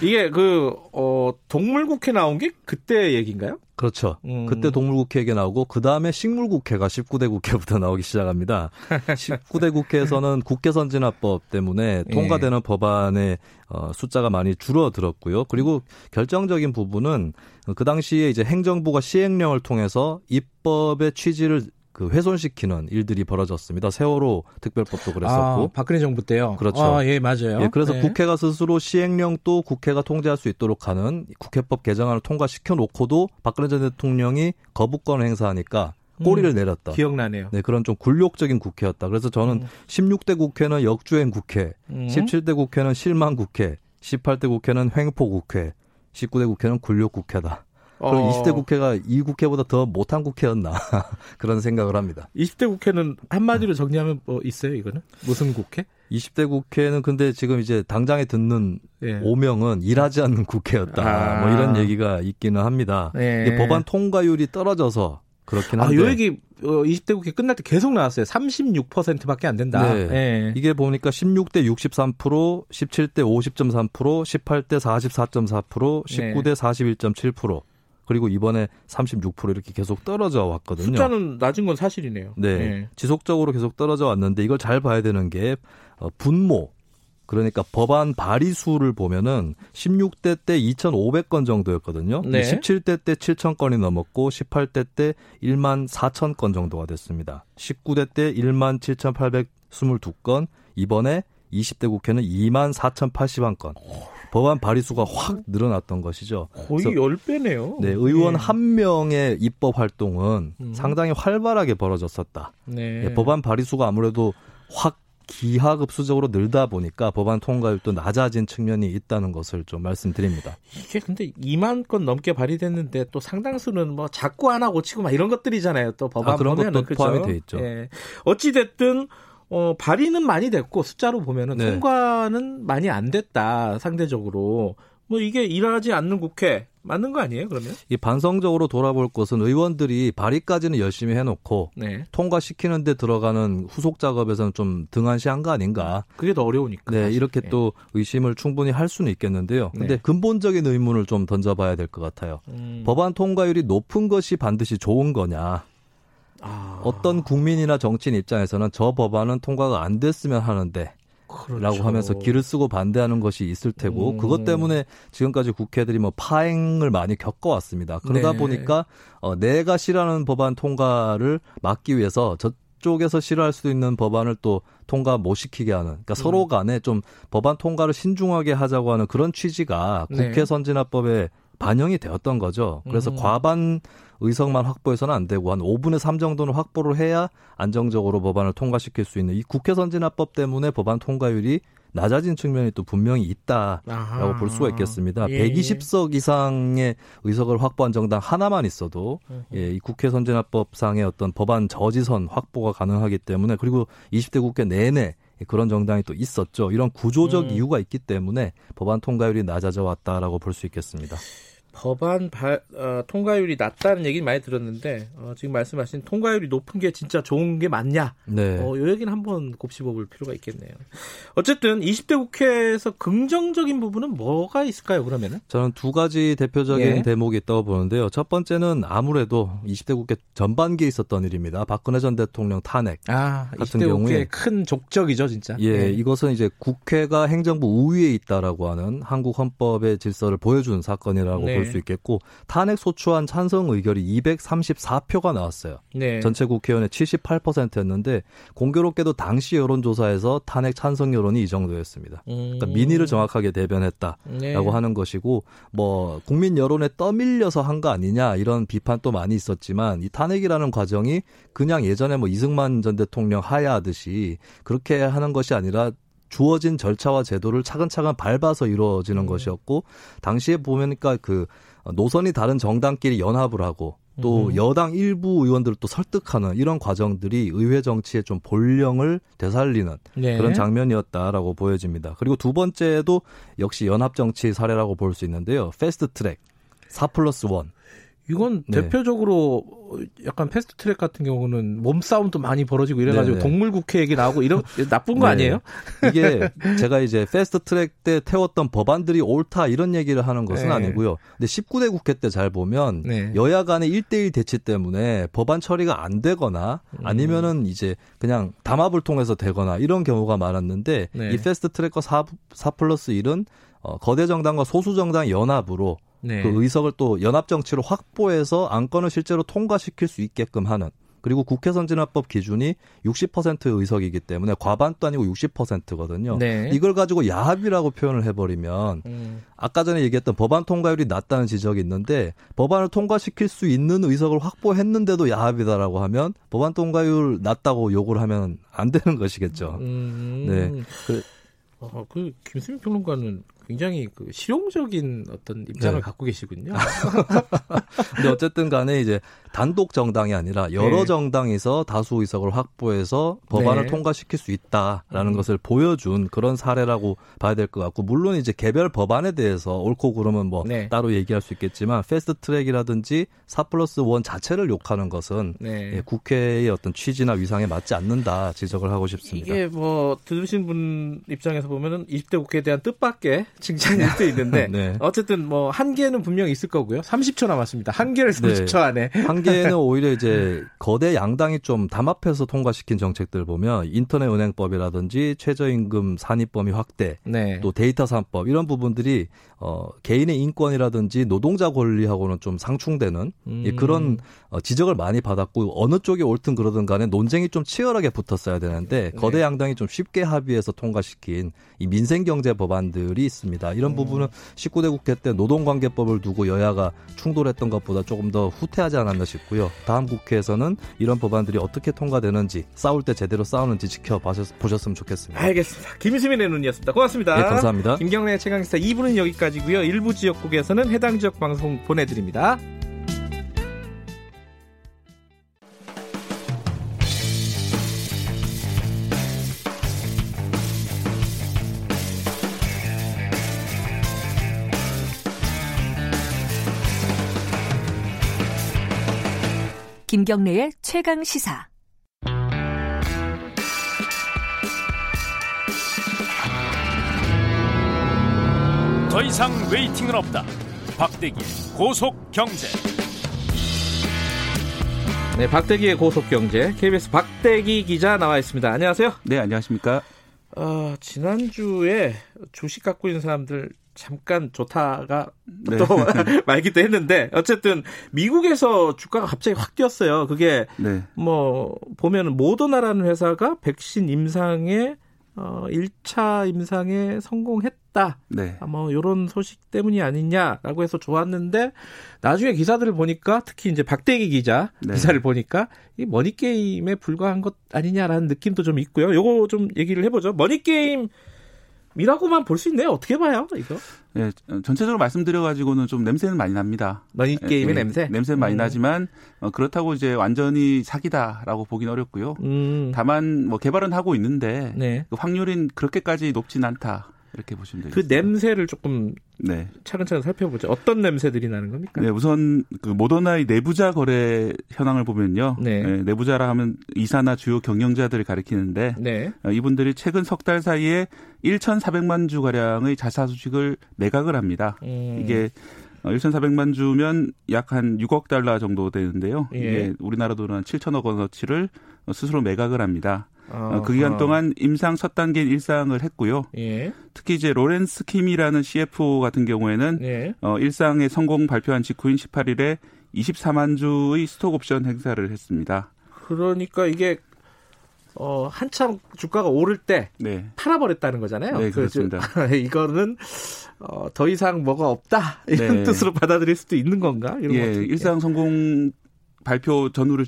이게 그 어, 동물국회 나온 게 그때 얘기인가요? 그렇죠. 음. 그때 동물국회 얘기 나오고 그 다음에 식물국회가 19대 국회부터 나오기 시작합니다. [laughs] 19대 국회에서는 국회 선진화법 때문에 예. 통과되는 예. 법안의 어, 숫자가 많이 줄어들었고요. 그리고 결정적인 부분은 그 당시에 이제 행정부가 시행령을 통해서 입법의 취지를 그 훼손시키는 일들이 벌어졌습니다. 세월호 특별법도 그랬었고. 아, 박근혜 정부 때요. 그렇죠. 아, 예, 맞아요. 예, 그래서 네. 국회가 스스로 시행령 또 국회가 통제할 수 있도록 하는 국회법 개정안을 통과시켜 놓고도 박근혜 전 대통령이 거부권을 행사하니까 꼬리를 음, 내렸다. 기억나네요. 네, 그런 좀 굴욕적인 국회였다. 그래서 저는 음. 16대 국회는 역주행 국회, 음. 17대 국회는 실망 국회, 18대 국회는 횡포 국회, 19대 국회는 굴욕 국회다. 그럼 어. 20대 국회가 이 국회보다 더 못한 국회였나 [laughs] 그런 생각을 합니다. 20대 국회는 한마디로 정리하면 뭐 있어요 이거는 무슨 국회? 20대 국회는 근데 지금 이제 당장에 듣는 예. 오명은 일하지 않는 국회였다. 아. 뭐 이런 얘기가 있기는 합니다. 예. 법안 통과율이 떨어져서 그렇긴 한데. 아, 요 얘기 20대 어, 국회 끝날 때 계속 나왔어요. 36%밖에 안 된다. 네. 네. 이게 보니까 16대 63%, 17대 50.3%, 18대 44.4%, 19대 41.7%. 그리고 이번에 36% 이렇게 계속 떨어져 왔거든요. 숫자는 낮은 건 사실이네요. 네. 네. 지속적으로 계속 떨어져 왔는데 이걸 잘 봐야 되는 게 어, 분모, 그러니까 법안 발의 수를 보면은 16대 때 2,500건 정도였거든요. 네. 17대 때 7,000건이 넘었고 18대 때 1만 4천 건 정도가 됐습니다. 19대 때 1만 7,822건, 이번에 20대 국회는 2만 4,081건. 법안 발의수가 확 늘어났던 것이죠. 거의 10배네요. 네, 의원 네. 한 명의 입법 활동은 음. 상당히 활발하게 벌어졌었다. 네. 네, 법안 발의수가 아무래도 확 기하급수적으로 늘다 보니까 법안 통과율도 낮아진 측면이 있다는 것을 좀 말씀드립니다. 이게 근데 2만 건 넘게 발의됐는데 또 상당수는 뭐 자꾸 하나 고치고 막 이런 것들이잖아요. 또 법안 아, 그런 보면은, 것도? 포함이 돼 있죠. 예. 어찌 됐든 어, 발의는 많이 됐고 숫자로 보면은 네. 통과는 많이 안 됐다 상대적으로. 뭐 이게 일하지 않는 국회 맞는 거 아니에요, 그러면? 이 반성적으로 돌아볼 것은 의원들이 발의까지는 열심히 해놓고 네. 통과시키는데 들어가는 후속 작업에서는 좀 등한시한 거 아닌가? 그게 더 어려우니까. 네, 사실. 이렇게 네. 또 의심을 충분히 할 수는 있겠는데요. 근데 네. 근본적인 의문을 좀 던져봐야 될 것 같아요. 음. 법안 통과율이 높은 것이 반드시 좋은 거냐? 아... 어떤 국민이나 정치인 입장에서는 저 법안은 통과가 안 됐으면 하는데 그렇죠. 라고 하면서 길을 쓰고 반대하는 것이 있을 테고 음. 그것 때문에 지금까지 국회들이 뭐 파행을 많이 겪어왔습니다. 그러다 네. 보니까 어, 내가 싫어하는 법안 통과를 막기 위해서 저 쪽에서 싫어할 수도 있는 법안을 또 통과 못 시키게 하는 그러니까 음. 서로 간에 좀 법안 통과를 신중하게 하자고 하는 그런 취지가 네. 국회 선진화법에 반영이 되었던 거죠. 그래서 음. 과반 의석만 확보해서는 안 되고 한 5분의 3 정도는 확보를 해야 안정적으로 법안을 통과시킬 수 있는 이 국회 선진화법 때문에 법안 통과율이 낮아진 측면이 또 분명히 있다라고 아하. 볼 수가 있겠습니다. 예. 120석 이상의 의석을 확보한 정당 하나만 있어도 예, 이 국회 선진화법상의 어떤 법안 저지선 확보가 가능하기 때문에 그리고 20대 국회 내내 그런 정당이 또 있었죠. 이런 구조적 음. 이유가 있기 때문에 법안 통과율이 낮아져 왔다라고 볼 수 있겠습니다. 법안 발, 어, 통과율이 낮다는 얘기는 많이 들었는데 어, 지금 말씀하신 통과율이 높은 게 진짜 좋은 게 맞냐? 네. 어, 이 얘기는 한번 곱씹어볼 필요가 있겠네요. 어쨌든 20대 국회에서 긍정적인 부분은 뭐가 있을까요? 그러면은 저는 두 가지 대표적인 예. 대목이 있다고 보는데요. 첫 번째는 아무래도 20대 국회 전반기에 있었던 일입니다. 박근혜 전 대통령 탄핵 아, 같은 경우에 큰 족적이죠, 진짜. 예, 예, 이것은 이제 국회가 행정부 우위에 있다라고 하는 한국 헌법의 질서를 보여준 사건이라고 네. 볼 수 있겠고 탄핵 소추안 찬성 의결이 234표가 나왔어요. 네. 전체 국회의원의 78%였는데 공교롭게도 당시 여론조사에서 탄핵 찬성 여론이 이 정도였습니다. 그러니까 음. 민의를 정확하게 대변했다라고 네. 하는 것이고 뭐 국민 여론에 떠밀려서 한 거 아니냐 이런 비판도 많이 있었지만 이 탄핵이라는 과정이 그냥 예전에 뭐 이승만 전 대통령 하야하듯이 그렇게 하는 것이 아니라 주어진 절차와 제도를 차근차근 밟아서 이루어지는 음. 것이었고 당시에 보면니까 그 노선이 다른 정당끼리 연합을 하고 또 음. 여당 일부 의원들을 또 설득하는 이런 과정들이 의회 정치의 좀 본령을 되살리는 네. 그런 장면이었다라고 보여집니다. 그리고 두 번째도 역시 연합 정치 사례라고 볼 수 있는데요. 패스트 트랙 4 플러스 1. 이건 네. 대표적으로 약간 패스트 트랙 같은 경우는 몸싸움도 많이 벌어지고 이래가지고 네네. 동물 국회 얘기 나오고 이런 [laughs] 나쁜 거 네. 아니에요? 이게 제가 이제 패스트 트랙 때 태웠던 법안들이 옳다 이런 얘기를 하는 것은 네. 아니고요. 근데 19대 국회 때 잘 보면 네. 여야 간의 1대1 대치 때문에 법안 처리가 안 되거나 음. 아니면은 이제 그냥 담합을 통해서 되거나 이런 경우가 많았는데 네. 이 패스트 트랙과 4, 4 플러스 1은 어, 거대 정당과 소수 정당 연합으로 네. 그 의석을 또 연합 정치로 확보해서 안건을 실제로 통과시킬 수 있게끔 하는 그리고 국회 선진화법 기준이 60%의 의석이기 때문에 과반도 아니고 60%거든요. 네. 이걸 가지고 야합이라고 표현을 해버리면 음. 아까 전에 얘기했던 법안 통과율이 낮다는 지적이 있는데 법안을 통과시킬 수 있는 의석을 확보했는데도 야합이다라고 하면 법안 통과율 낮다고 욕을 하면 안 되는 것이겠죠. 음. 네. 그, 어, 그 김수민 평론가는 굉장히 그 실용적인 어떤 입장을 네. 갖고 계시군요. [laughs] 근데 어쨌든 간에 이제 단독 정당이 아니라 여러 네. 정당에서 다수 의석을 확보해서 법안을 네. 통과시킬 수 있다라는 음. 것을 보여준 그런 사례라고 봐야 될 것 같고 물론 이제 개별 법안에 대해서 옳고 그름은 뭐 네. 따로 얘기할 수 있겠지만 패스트 트랙이라든지 4 플러스 1 자체를 욕하는 것은 네. 예, 국회의 어떤 취지나 위상에 맞지 않는다 지적을 하고 싶습니다. 이게 뭐 들으신 분 입장에서 보면은 20대 국회에 대한 뜻밖의 칭찬일 수도 있는데 [laughs] 네. 어쨌든 뭐 한계는 분명히 있을 거고요. 30초 남았습니다. 한계를 30초 안에 [laughs] 한계는 [laughs] 오히려 이제 거대 양당이 좀 담합해서 통과시킨 정책들 보면 인터넷 은행법이라든지 최저임금 산입 범위 확대, 네. 또 데이터 산법 이런 부분들이 어 개인의 인권이라든지 노동자 권리하고는 좀 상충되는 음. 그런 어, 지적을 많이 받았고 어느 쪽이 옳든 그러든 간에 논쟁이 좀 치열하게 붙었어야 되는데 네. 거대 양당이 좀 쉽게 합의해서 통과시킨 이 민생 경제 법안들이 있습니다. 이런 음. 부분은 19대 국회 때 노동관계법을 두고 여야가 충돌했던 것보다 조금 더 후퇴하지 않았나 싶고요. 다음 국회에서는 이런 법안들이 어떻게 통과되는지 싸울 때 제대로 싸우는지 지켜보셨으면 좋겠습니다. 알겠습니다. 김수민의 눈이었습니다. 고맙습니다. 네, 감사합니다. 김경래 최강기사 2부는 여기까지 고요. 일부 지역국에서는 해당 지역 방송 보내드립니다. 김경래의 최강 시사. 더 이상 웨이팅은 없다. 박대기 고속 경제. 네, 박대기의 고속 경제 KBS 박대기 기자 나와 있습니다. 안녕하세요. 네, 안녕하십니까? 어, 지난주에 주식 갖고 있는 사람들 잠깐 좋다가 네. 또 [laughs] [laughs] 말기도 했는데 어쨌든 미국에서 주가가 갑자기 확 뛰었어요. 그게 네. 뭐 보면은 모더나라는 회사가 백신 임상에 어 1차 임상에 성공했다. 네. 아, 뭐 요런 소식 때문이 아니냐라고 해서 좋았는데 나중에 기사들을 보니까 특히 이제 박대기 기자 네. 기사를 보니까 이 머니 게임에 불과한 것 아니냐라는 느낌도 좀 있고요. 요거 좀 얘기를 해 보죠. 머니 게임 이라고만 볼 수 있네요. 어떻게 봐요, 이거? 예, 전체적으로 말씀드려가지고는 좀 냄새는 많이 납니다. 머니 게임의 예, 냄새? 냄새는 많이 음. 나지만, 어, 그렇다고 이제 완전히 사기다라고 보긴 어렵고요. 음. 다만, 뭐, 개발은 하고 있는데, 네. 그 확률은 그렇게까지 높진 않다. 이렇게 보시면 되겠습니다. 그 냄새를 조금 네. 차근차근 살펴보죠. 어떤 냄새들이 나는 겁니까? 네, 우선 그 모더나의 내부자 거래 현황을 보면요. 네. 네, 내부자라 하면 이사나 주요 경영자들을 가리키는데 네. 어, 이분들이 최근 석 달 사이에 1,400만 주 가량의 자사 주식을 매각을 합니다. 음. 이게 1,400만 어, 주면 약 한 6억 달러 정도 되는데요. 예. 이게 우리나라 돈은 한 7천억 원어치를 스스로 매각을 합니다. 어, 그 기간 동안 임상 첫 단계인 일상을 했고요. 예. 특히 이제 로렌스 킴이라는 CFO 같은 경우에는 예. 어, 일상의 성공 발표한 직후인 18일에 24만 주의 스톡 옵션 행사를 했습니다. 그러니까 이게 어, 한참 주가가 오를 때 네. 팔아버렸다는 거잖아요. 네, 그렇습니다. [laughs] 이거는 어, 더 이상 뭐가 없다 이런 네. 뜻으로 받아들일 수도 있는 건가? 이런 예, 일상 성공 발표 전후를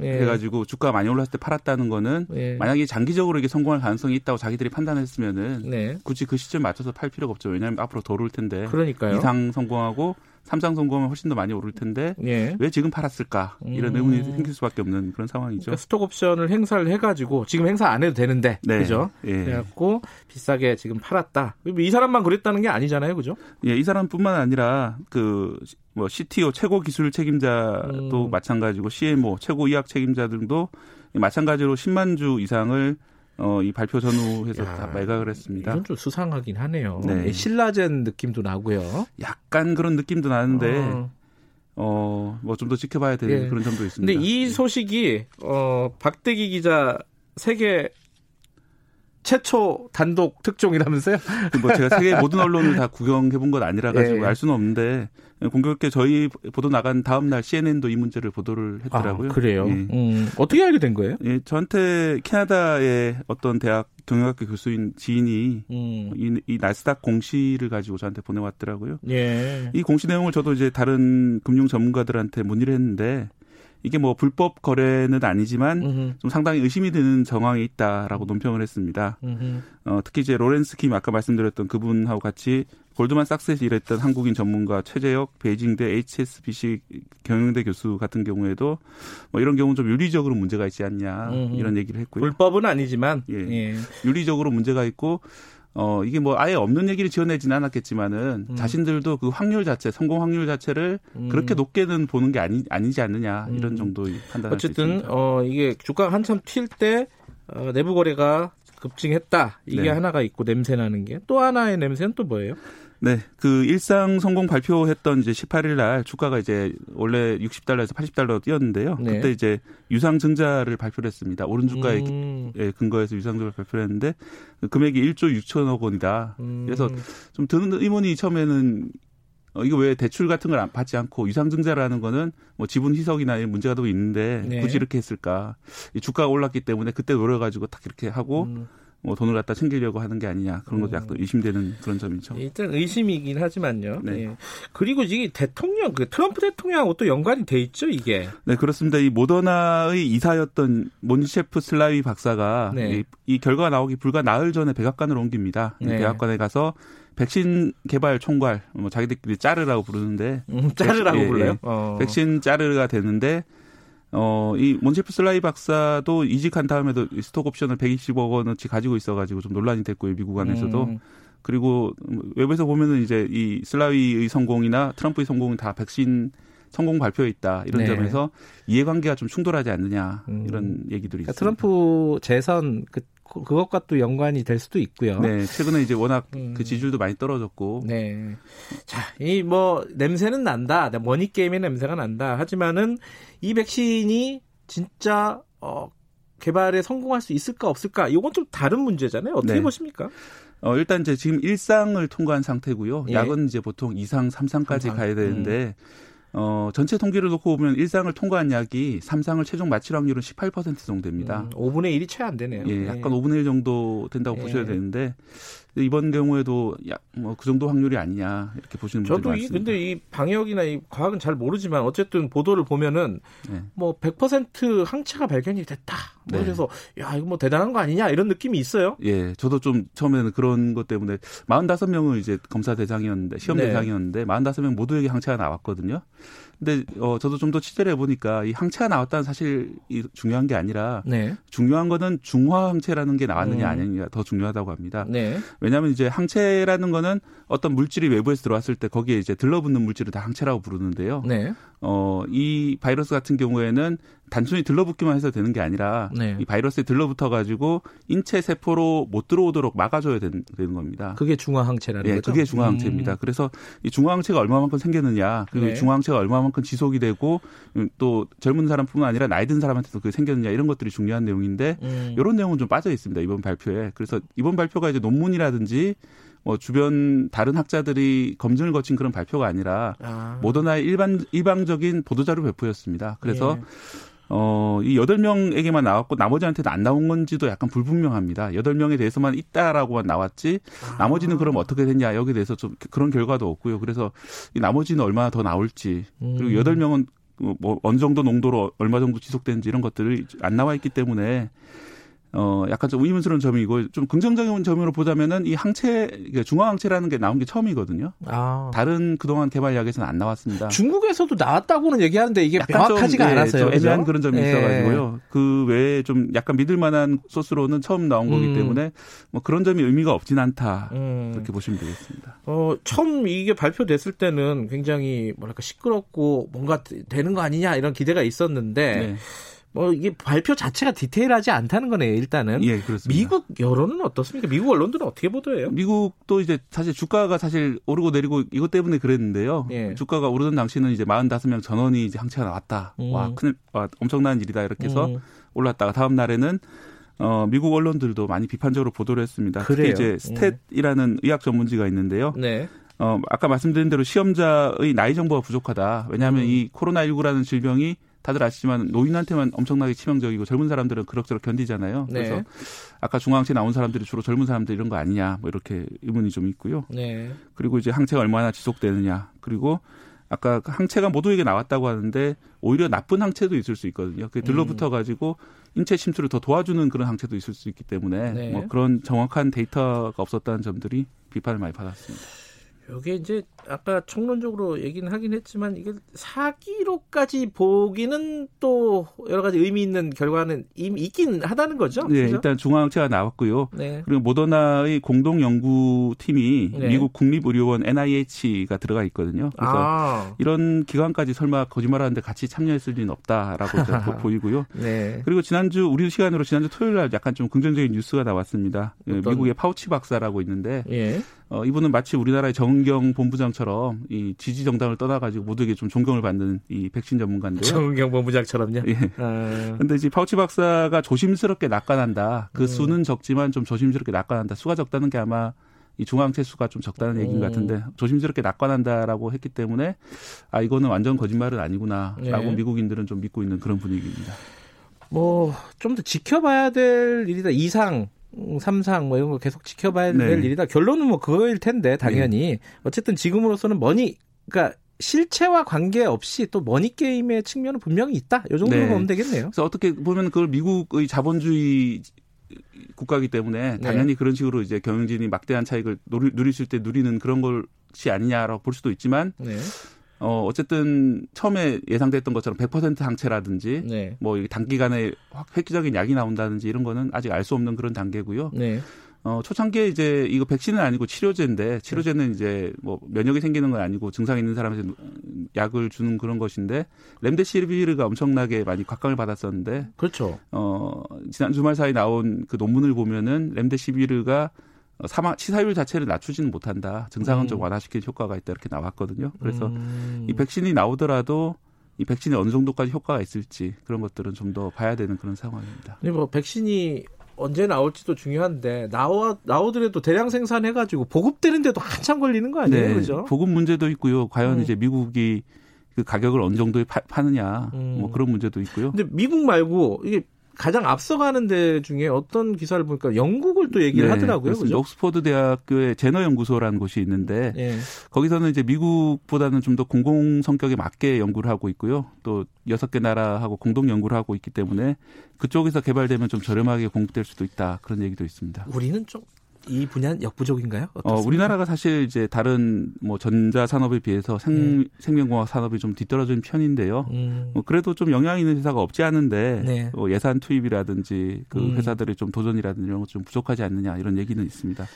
예. 해가지고 주가가 많이 올랐을 때 팔았다는 거는 예. 만약에 장기적으로 이게 성공할 가능성이 있다고 자기들이 판단했으면은 네. 굳이 그 시점 맞춰서 팔 필요가 없죠. 왜냐하면 앞으로 더 오를 텐데. 그러니까요. 이상 성공하고 삼상 성공하면 훨씬 더 많이 오를 텐데 예. 왜 지금 팔았을까 이런 음. 의문이 생길 수밖에 없는 그런 상황이죠. 그러니까 스톡 옵션을 행사를 해가지고 지금 행사 안 해도 되는데 네. 그죠? 예. 그래갖고 비싸게 지금 팔았다. 이 사람만 그랬다는 게 아니잖아요, 그죠? 예, 이 사람뿐만 아니라 그 뭐 CTO 최고 기술 책임자도 음. 마찬가지고 CMO 최고 의학 책임자 등도 마찬가지로 10만 주 이상을 어, 이 발표 전후해서 야, 다 매각을 했습니다. 이건 좀 수상하긴 하네요. 네. 신라젠 느낌도 나고요. 약간 그런 느낌도 나는데 어. 어, 뭐 좀 더 지켜봐야 되는 예. 그런 점도 있습니다. 근데 이 소식이 어, 박대기 기자 세계 최초 단독 특종이라면서요? 뭐 제가 세계 모든 [laughs] 언론을 다 구경해 본 건 아니라 가지고 예. 알 수는 없는데 공교롭게 저희 보도 나간 다음 날 CNN도 이 문제를 보도를 했더라고요. 아, 그래요? 예. 음, 어떻게 알게 된 거예요? 예, 저한테 캐나다의 어떤 대학 경영학교 교수인 지인이 음. 이, 이 나스닥 공시를 가지고 저한테 보내왔더라고요. 예. 이 공시 내용을 저도 이제 다른 금융 전문가들한테 문의를 했는데 이게 뭐 불법 거래는 아니지만 음흠. 좀 상당히 의심이 드는 정황이 있다라고 논평을 했습니다. 어, 특히 이제 로렌스 킴 아까 말씀드렸던 그분하고 같이 골드만삭스에서 일했던 한국인 전문가 최재혁 베이징대 HSBC 경영대 교수 같은 경우에도 뭐 이런 경우는 좀 윤리적으로 문제가 있지 않냐 이런 얘기를 했고요. 불법은 아니지만 예. 예. 윤리적으로 문제가 있고 어, 이게 뭐 아예 없는 얘기를 지어내지는 않았겠지만은 음. 자신들도 그 확률 자체, 성공 확률 자체를 음. 그렇게 높게는 보는 게 아니, 아니지 않느냐 이런 음. 정도의 판단 어쨌든, 어, 이게 주가 한참 튈 때, 어, 내부 거래가 급증했다. 이게 네. 하나가 있고 냄새 나는 게 또 하나의 냄새는 또 뭐예요? 네, 그 일상 성공 발표했던 이제 18일 날 주가가 이제 원래 60달러에서 80달러 뛰었는데요. 네. 그때 이제 유상 증자를 발표를 했습니다. 오른 주가에 음. 근거해서 유상 증자를 발표를 했는데 그 금액이 1조 6천억 원이다. 음. 그래서 좀 드는 의문이 처음에는 어, 이거 왜 대출 같은 걸 받지 않고 유상증자라는 거는 뭐 지분 희석이나 문제가 또 있는데 네. 굳이 이렇게 했을까? 이 주가가 올랐기 때문에 그때 노려가지고 딱 이렇게 하고 음. 뭐 돈을 갖다 챙기려고 하는 게 아니냐 그런 것도 약간 의심되는 그런 점이죠. 일단 의심이긴 하지만요. 네. 네. 그리고 이게 대통령 그 트럼프 대통령하고 또 연관이 돼 있죠 이게. 네 그렇습니다. 이 모더나의 이사였던 몬셰프 슬라위 박사가 네. 이, 이, 결과가 나오기 불과 나흘 전에 백악관을 옮깁니다. 네. 백악관에 가서 백신 개발 총괄 뭐 자기들끼리 짜르라고 부르는데 음, 짜르라고 예, 불러요? 예, 어. 백신 짜르가 되는데 어, 이 몬세프 슬라위 박사도 이직한 다음에도 스톡 옵션을 120억 원어치 가지고 있어가지고 좀 논란이 됐고요, 미국 안에서도. 음. 그리고 외부에서 보면은 이제 이 슬라위의 성공이나 트럼프의 성공은 다 백신 성공 발표에 있다 이런 네. 점에서 이해관계가 좀 충돌하지 않느냐 이런 음. 얘기들이 그러니까 있습니다. 트럼프 재선 그 그것과 또 연관이 될 수도 있고요. 네, 최근에 이제 워낙 음. 그 지지율도 많이 떨어졌고. 네. 자, 이 뭐 냄새는 난다. 머니 게임의 냄새가 난다. 하지만은 이 백신이 진짜 어 개발에 성공할 수 있을까 없을까? 이건 좀 다른 문제잖아요. 어떻게 네. 보십니까? 어, 일단 이제 지금 일상을 통과한 상태고요. 예. 약은 이제 보통 2상, 3상까지 3상. 가야 되는데 음. 어, 전체 통계를 놓고 보면 1상을 통과한 약이 3상을 최종 마칠 확률은 18% 정도 됩니다. 음, 5분의 1이 채 안 되네요. 예, 네. 약간 네. 5분의 1 정도 된다고 네. 보셔야 되는데 이번 경우에도 뭐그 정도 확률이 아니냐 이렇게 보시는 분들이 저도 많습니다. 이 근데 이 방역이나 이 과학은 잘 모르지만 어쨌든 보도를 보면은 네. 뭐100% 항체가 발견이 됐다. 뭐 네. 그래서 야 이거 뭐 대단한 거 아니냐 이런 느낌이 있어요. 예, 저도 좀 처음에는 그런 것 때문에 45명을 이제 검사 대상이었는데 시험 네. 대상이었는데 45명 모두에게 항체가 나왔거든요. 근데 어 저도 좀 더 취재를 해보니까 이 항체가 나왔다는 사실이 중요한 게 아니라 네. 중요한 거는 중화 항체라는 게 나왔느냐 음. 아니냐 더 중요하다고 합니다. 네. 왜냐하면 이제 항체라는 거는 어떤 물질이 외부에서 들어왔을 때 거기에 이제 들러붙는 물질을 다 항체라고 부르는데요. 네. 어 이 바이러스 같은 경우에는 단순히 들러붙기만 해서 되는 게 아니라 네. 이 바이러스에 들러붙어 가지고 인체 세포로 못 들어오도록 막아줘야 되는, 되는 겁니다. 그게 중화항체라는 예, 거죠. 그게 중화항체입니다. 음. 그래서 이 중화항체가 얼마만큼 생겼느냐, 그리고 네. 중화항체가 얼마 만큼 지속이 되고 또 젊은 사람뿐만 아니라 나이 든 사람한테도 그게 생겼느냐 이런 것들이 중요한 내용인데 음. 이런 내용은 좀 빠져 있습니다 이번 발표에. 그래서 이번 발표가 이제 논문이라든지 뭐 주변 다른 학자들이 검증을 거친 그런 발표가 아니라 아. 모더나의 일반 일방적인 보도자료 배포였습니다. 그래서 예. 어, 이 여덟 명에게만 나왔고 나머지한테는 안 나온 건지도 약간 불분명합니다. 여덟 명에 대해서만 있다라고만 나왔지 아. 나머지는 그럼 어떻게 됐냐 여기에 대해서 좀 그런 결과도 없고요. 그래서 이 나머지는 얼마나 더 나올지 그리고 음. 여덟 명은 뭐 어느 정도 농도로 얼마 정도 지속되는지 이런 것들이 안 나와 있기 때문에 어, 약간 좀 의문스러운 점이고 좀 긍정적인 점으로 보자면은 이 항체, 중화 항체라는 게 나온 게 처음이거든요. 아. 다른 그동안 개발 약에서는 안 나왔습니다. 중국에서도 나왔다고는 얘기하는데 이게 명확하지가 좀, 예, 않았어요. 좀 애매한 그런 점이 예. 있어가지고요. 그 외에 좀 약간 믿을 만한 소스로는 처음 나온 거기 음. 때문에 뭐 그런 점이 의미가 없진 않다. 음. 그렇게 보시면 되겠습니다. 어, 처음 이게 발표됐을 때는 굉장히 뭐랄까 시끄럽고 뭔가 되는 거 아니냐 이런 기대가 있었는데 네. 뭐 이게 발표 자체가 디테일하지 않다는 거네요. 일단은. 예, 그렇습니다. 미국 여론은 어떻습니까? 미국 언론들은 어떻게 보도해요? 미국도 이제 사실 주가가 사실 오르고 내리고 이것 때문에 그랬는데요. 예. 주가가 오르던 당시는 이제 45명 전원이 이제 항체가 나왔다. 음. 와, 큰 와, 엄청난 일이다 이렇게 해서 음. 올랐다가 다음 날에는 어, 미국 언론들도 많이 비판적으로 보도를 했습니다. 그래요? 특히 이제 스탯이라는 음. 의학 전문지가 있는데요. 네. 어, 아까 말씀드린 대로 시험자의 나이 정보가 부족하다. 왜냐하면 음. 이 코로나19라는 질병이 다들 아시지만 노인한테만 엄청나게 치명적이고 젊은 사람들은 그럭저럭 견디잖아요. 네. 그래서 아까 중앙항체 나온 사람들이 주로 젊은 사람들 이런 거 아니냐 뭐 이렇게 의문이 좀 있고요. 네. 그리고 이제 항체가 얼마나 지속되느냐 그리고 아까 항체가 모두에게 나왔다고 하는데 오히려 나쁜 항체도 있을 수 있거든요. 그게 들러붙어 가지고 인체 침투를 더 도와주는 그런 항체도 있을 수 있기 때문에 네. 뭐 그런 정확한 데이터가 없었다는 점들이 비판을 많이 받았습니다. 이게 이제 아까 총론적으로 얘기는 하긴 했지만 이게 사기로까지 보기는 또 여러 가지 의미 있는 결과는 이미 있긴 하다는 거죠. 네, 그렇죠? 일단 중앙체가 나왔고요. 네. 그리고 모더나의 공동 연구팀이 네. 미국 국립의료원 NIH가 들어가 있거든요. 그래서 아. 이런 기관까지 설마 거짓말하는데 같이 참여했을 리는 없다라고 [laughs] 보이고요. 네. 그리고 지난주 우리 시간으로 지난주 토요일 날 약간 좀 긍정적인 뉴스가 나왔습니다. 미국의 파우치 박사라고 있는데 예. 어, 이분은 마치 우리나라의 정경 본부장처럼 이 지지 정당을 떠나가지고 모두에게 좀 존경을 받는 이 백신 전문가인데요. 정경 본부장처럼요. 예. 아. 근데 이제 파우치 박사가 조심스럽게 낙관한다. 그 음. 수는 적지만 좀 조심스럽게 낙관한다. 수가 적다는 게 아마 이 중앙체 수가 좀 적다는 얘기인 것 같은데 조심스럽게 낙관한다라고 했기 때문에 아 이거는 완전 거짓말은 아니구나라고 예. 미국인들은 좀 믿고 있는 그런 분위기입니다. 뭐 좀 더 지켜봐야 될 일이다 이상 삼상 뭐 이런 거 계속 지켜봐야 될 네. 일이다. 결론은 뭐 그거일 텐데 당연히 네. 어쨌든 지금으로서는 머니 그러니까 실체와 관계없이 또 머니 게임의 측면은 분명히 있다. 이 정도로 네. 보면 되겠네요. 그래서 어떻게 보면 그걸 미국의 자본주의 국가이기 때문에 네. 당연히 네. 그런 식으로 이제 경영진이 막대한 차익을 누리, 누리실 때 누리는 그런 것이 아니냐라고 볼 수도 있지만 네. 어, 어쨌든 처음에 예상됐던 것처럼 100% 항체라든지 네. 뭐 단기간에 획기적인 약이 나온다든지 이런 거는 아직 알 수 없는 그런 단계고요. 네. 어, 초창기에 이제 이거 백신은 아니고 치료제인데 치료제는 이제 뭐 면역이 생기는 건 아니고 증상 있는 사람한테 약을 주는 그런 것인데 렘데시비르가 엄청나게 많이 곽강을 받았었는데 그렇죠. 어, 지난 주말 사이 나온 그 논문을 보면은 렘데시비르가 어, 사망 치사율 자체를 낮추지는 못한다. 증상은 음. 좀 완화시킬 효과가 있다 이렇게 나왔거든요. 그래서 음. 이 백신이 나오더라도 이 백신이 어느 정도까지 효과가 있을지 그런 것들은 좀 더 봐야 되는 그런 상황입니다. 네, 뭐 백신이 언제 나올지도 중요한데 나와 나오더라도 대량 생산해 가지고 보급되는데도 한참 걸리는 거 아니에요, 네, 그죠? 보급 문제도 있고요. 과연 음. 이제 미국이 그 가격을 어느 정도에 파, 느냐 음. 뭐 그런 문제도 있고요. 근데 미국 말고 이게 가장 앞서가는 데 중에 어떤 기사를 보니까 영국을 또 얘기를 네, 하더라고요. 그죠? 옥스퍼드 대학교의 제너 연구소라는 곳이 있는데 네. 거기서는 이제 미국보다는 좀 더 공공 성격에 맞게 연구를 하고 있고요. 또 여섯 개 나라하고 공동 연구를 하고 있기 때문에 그쪽에서 개발되면 좀 저렴하게 공급될 수도 있다. 그런 얘기도 있습니다. 우리는 좀 이 분야는 역부족인가요? 어, 우리나라가 사실 이제 다른 뭐 전자 산업에 비해서 생, 음. 생명공학 산업이 좀 뒤떨어진 편인데요. 음. 뭐 그래도 좀 영향 있는 회사가 없지 않은데 네. 뭐 예산 투입이라든지 그 음. 회사들의 좀 도전이라든지 이런 것 좀 부족하지 않느냐 이런 얘기는 있습니다.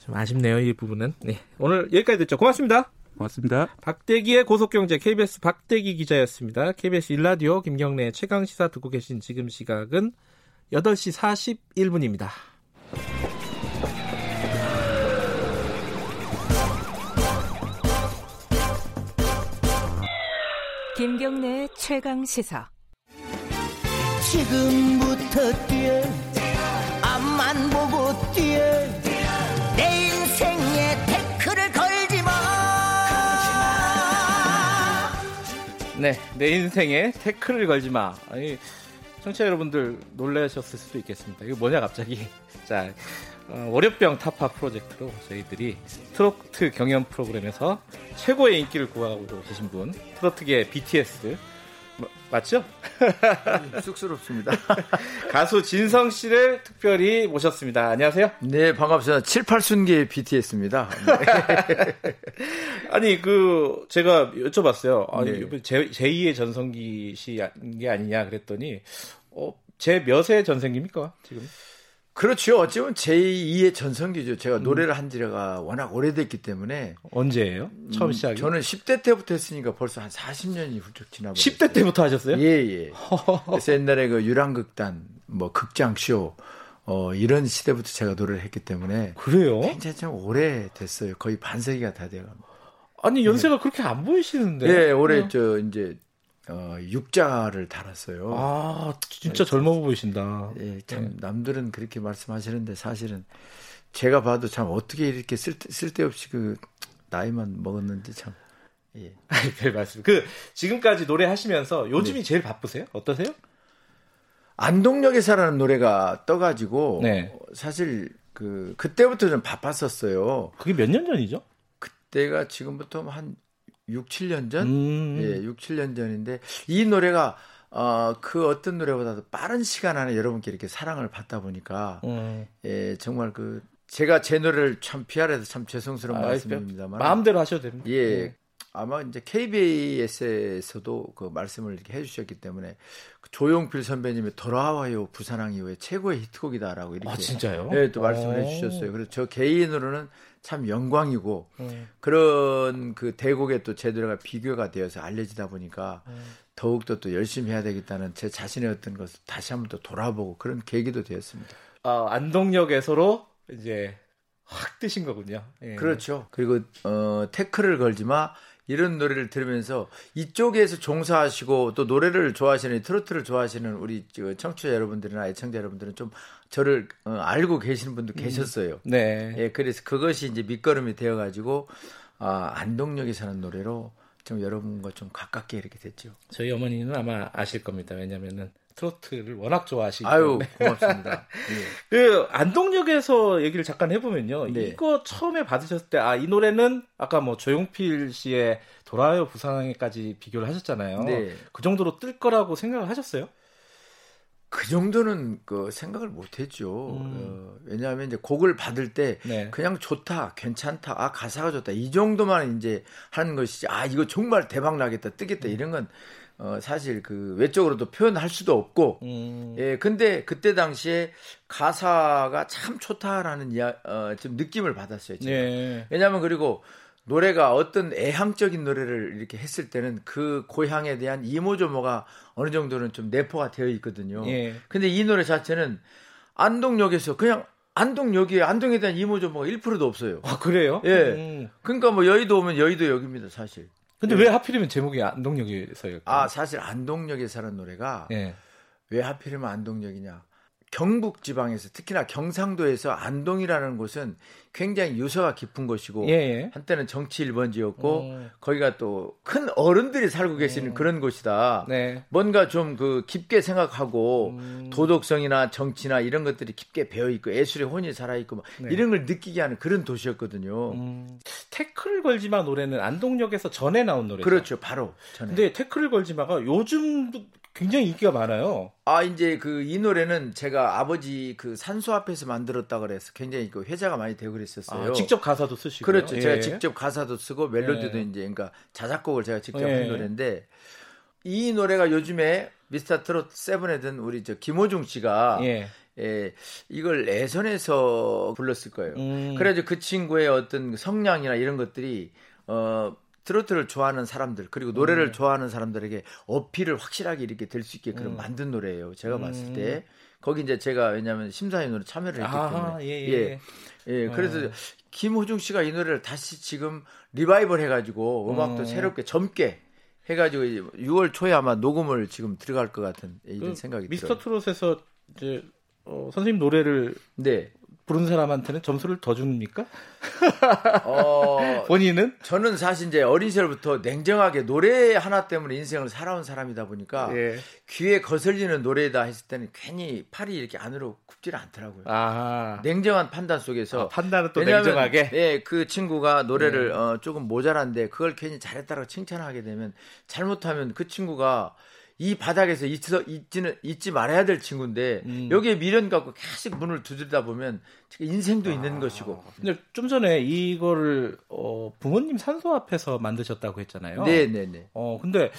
좀 아쉽네요 이 부분은. 네. 오늘 여기까지 듣죠. 고맙습니다. 고맙습니다. 박대기의 고속경제 KBS 박대기 기자였습니다. KBS 일라디오 김경래 최강 시사 듣고 계신 지금 시각은 8시 41분입니다. 김경래 최강 시사. 지금부터 뛰어 앞만 보고 뛰어 내 인생에 태클을 걸지 마. 네, 내 인생에 태클을 걸지 마. 아니, 청취자 여러분들 놀라셨을 수도 있겠습니다. 이거 뭐냐 갑자기. [laughs] 자, 어, 월요병 타파 프로젝트로 저희들이 트로트 경연 프로그램에서 최고의 인기를 구하고 계신 분, 트로트계 BTS 뭐, 맞죠? 쑥스럽습니다. [laughs] 가수 진성 씨를 특별히 모셨습니다. 안녕하세요. 네, 반갑습니다. 7, 8순기 BTS입니다. [laughs] 아니, 그, 제가 여쭤봤어요. 아니, 네. 제, 제2의 전성기 씨게 아니냐 그랬더니, 어, 제 몇의 전성기입니까, 지금? 그렇죠. 어찌보면 제2의 전성기죠. 제가 음. 노래를 한 지가 워낙 오래됐기 때문에. 언제예요? 처음 시작이? 음, 저는 10대 때부터 했으니까 벌써 한 40년이 훌쩍 지나버렸어요. 10대 때부터 하셨어요? 예, 예. [laughs] 그래서 옛날에 그 유랑극단, 뭐 극장쇼, 어, 이런 시대부터 제가 노래를 했기 때문에. 그래요? 굉장히 좀 오래됐어요. 거의 반세기가 다 돼갑니다. 아니, 연세가 네. 그렇게 안 보이시는데. 예, 올해 어. 저, 이제, 어, 육자를 달았어요. 아, 진짜 네, 젊어 보이신다. 예, 참 네. 남들은 그렇게 말씀하시는데 사실은 제가 봐도 참 어떻게 이렇게 쓸데, 쓸데없이 그 나이만 먹었는지 참. 예. [laughs] 별 말씀. 그 지금까지 노래 하시면서 요즘이 네. 제일 바쁘세요? 어떠세요? 안동역에서라는 노래가 떠가지고 네. 사실 그 그때부터 좀 바빴었어요. 그게 몇 년 전이죠? 그때가 지금부터 한 6, 7년 전? 음. 예, 6, 7년 전인데 이 노래가 어, 그 어떤 노래보다도 빠른 시간 안에 여러분께 이렇게 사랑을 받다 보니까 음. 예, 정말 그 제가 제 노래를 참 PR해서 참 죄송스러운 아, 말씀입니다만 마음대로 하셔도 됩니다. 예. 네. 아마 이제 KBS에서도 그 말씀을 이렇게 해주셨기 때문에 그 조용필 선배님의 돌아와요 부산항 이후에 최고의 히트곡이다라고 이렇게 아, 진짜요? 네, 또 말씀을 해주셨어요. 그래서 저 개인으로는 참 영광이고 음. 그런 그 대곡에 또제 노래가 비교가 되어서 알려지다 보니까 음. 더욱더 또 열심히 해야 되겠다는 제 자신의 어떤 것을 다시 한번 또 돌아보고 그런 계기도 되었습니다. 아, 안동역에서로 이제 확 뜨신 거군요. 예. 그렇죠. 그리고 어, 태클을 걸지 마. 이런 노래를 들으면서 이쪽에서 종사하시고 또 노래를 좋아하시는 트로트를 좋아하시는 우리 청취자 여러분들이나 애청자 여러분들은 좀 저를 어, 알고 계시는 분도 음. 계셨어요. 네. 예, 그래서 그것이 이제 밑거름이 되어 가지고 아, 안동역에 사는 노래로 좀 여러분과 좀 가깝게 이렇게 됐죠. 저희 어머니는 아마 아실 겁니다. 왜냐면은 트로트를 워낙 좋아하시기 아유, 때문에. 고맙습니다. 네. [laughs] 그 안동역에서 얘기를 잠깐 해보면요. 네. 이거 처음에 받으셨을 때, 아, 이 노래는 아까 뭐 조용필 씨의 돌아요 부산에까지 비교를 하셨잖아요. 네. 그 정도로 뜰 거라고 생각을 하셨어요? 그 정도는 그 생각을 못 했죠. 음. 어, 왜냐하면 이제 곡을 받을 때 네. 그냥 좋다, 괜찮다, 아, 가사가 좋다. 이 정도만 이제 하는 것이지, 아, 이거 정말 대박 나겠다, 뜨겠다, 음. 이런 건 어, 사실 그 외적으로도 표현할 수도 없고, 음. 예, 근데 그때 당시에 가사가 참 좋다라는 이야, 어, 좀 느낌을 받았어요. 제가. 네. 왜냐하면 그리고 노래가 어떤 애향적인 노래를 이렇게 했을 때는 그 고향에 대한 이모저모가 어느 정도는 좀 내포가 되어 있거든요. 예. 근데 이 노래 자체는 안동역에서 그냥 안동역에 안동에 대한 이모저모가 1%도 없어요. 아, 그래요? 예. 음. 그러니까 뭐 여의도 오면 여의도 역입니다, 사실. 근데 왜 하필이면 제목이 안동역에서요? 아 사실 안동역에 사는 노래가 예. 왜 하필이면 안동역이냐? 경북 지방에서 특히나 경상도에서 안동이라는 곳은 굉장히 유서가 깊은 곳이고 예, 예. 한때는 정치 1번지였고 음. 거기가 또 큰 어른들이 살고 계시는 음. 그런 곳이다. 네. 뭔가 좀 그 깊게 생각하고 음. 도덕성이나 정치나 이런 것들이 깊게 배어 있고 예술의 혼이 살아 있고 네. 이런 걸 느끼게 하는 그런 도시였거든요. 음. 태클 걸지마 노래는 안동역에서 전에 나온 노래죠. 그렇죠. 바로 전에. 근데 태클 걸지마가 요즘 굉장히 인기가 많아요. 아 이제 그 이 노래는 제가 아버지 그 산소 앞에서 만들었다 그래서 굉장히 그 회자가 많이 되고 그랬었어요. 아, 직접 가사도 쓰시고 그렇죠. 예. 제가 직접 가사도 쓰고 멜로디도 예. 이제 그러니까 자작곡을 제가 직접 예. 한 노래인데 이 노래가 요즘에 미스터 트롯 세븐에 든 우리 저 김호중 씨가 예. 예, 이걸 예선에서 불렀을 거예요. 음. 그래서 그 친구의 어떤 성량이나 이런 것들이 어 트로트를 좋아하는 사람들 그리고 노래를 음. 좋아하는 사람들에게 어필을 확실하게 이렇게 될 수 있게끔 음. 만든 노래예요. 제가 음. 봤을 때 거기 이제 제가 왜냐하면 심사위원으로 참여를 했기 때문에 예, 예. 예. 예. 그래서 어. 김호중 씨가 이 노래를 다시 지금 리바이벌 해가지고 음악도 어. 새롭게 젊게 해가지고 6월 초에 아마 녹음을 지금 들어갈 것 같은 이런 그 생각이 미스터 들어요. 트롯에서 이제 어, 선생님 노래를 네. 부른 사람한테는 점수를 더 줍니까? [laughs] 어, 본인은? 저는 사실 이제 어린 시절부터 냉정하게 노래 하나 때문에 인생을 살아온 사람이다 보니까 예. 귀에 거슬리는 노래다 했을 때는 괜히 팔이 이렇게 안으로 굽지를 않더라고요. 아하. 냉정한 판단 속에서 아, 판단은 또 냉정하게. 예, 그 친구가 노래를 예. 어, 조금 모자란데 그걸 괜히 잘했다고 칭찬하게 되면 잘못하면 그 친구가 이 바닥에서 잊지, 잊지는, 잊지 말아야 될 친구인데, 음. 여기에 미련 갖고 계속 문을 두드리다 보면, 인생도 아. 있는 것이고. 근데 좀 전에 이거를, 어, 부모님 산소 앞에서 만드셨다고 했잖아요. 네네네. 네, 네. 어, 근데,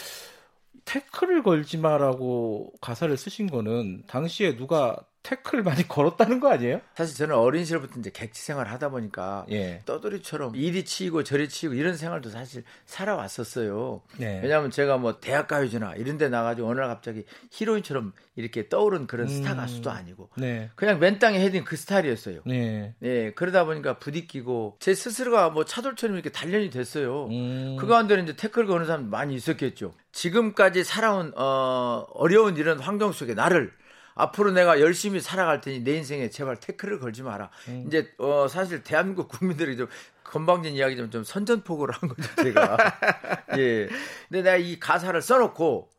태클을 걸지 마라고 가사를 쓰신 거는, 당시에 누가 태클 많이 걸었다는 거 아니에요? 사실 저는 어린 시절부터 이제 객지 생활을 하다 보니까 예. 떠돌이처럼 이리 치이고 저리 치이고 이런 생활도 사실 살아왔었어요. 네. 왜냐하면 제가 뭐 대학 가요제나 이런 데 나가지고 어느 날 갑자기 히로인처럼 이렇게 떠오른 그런 음. 스타 가수도 아니고 네. 그냥 맨 땅에 헤딩 그 스타일이었어요. 네. 네. 그러다 보니까 부딪히고 제 스스로가 뭐 차돌처럼 이렇게 단련이 됐어요. 음. 그 가운데는 이제 태클 거는 사람 많이 있었겠죠. 지금까지 살아온 어, 어려운 이런 환경 속에 나를 앞으로 내가 열심히 살아갈 테니 내 인생에 제발 태클을 걸지 마라. 음. 이제 어 사실 대한민국 국민들이 좀 건방진 이야기 좀, 좀 선전포고를 한 거죠 제가. [laughs] 예. 근데 내가 이 가사를 써놓고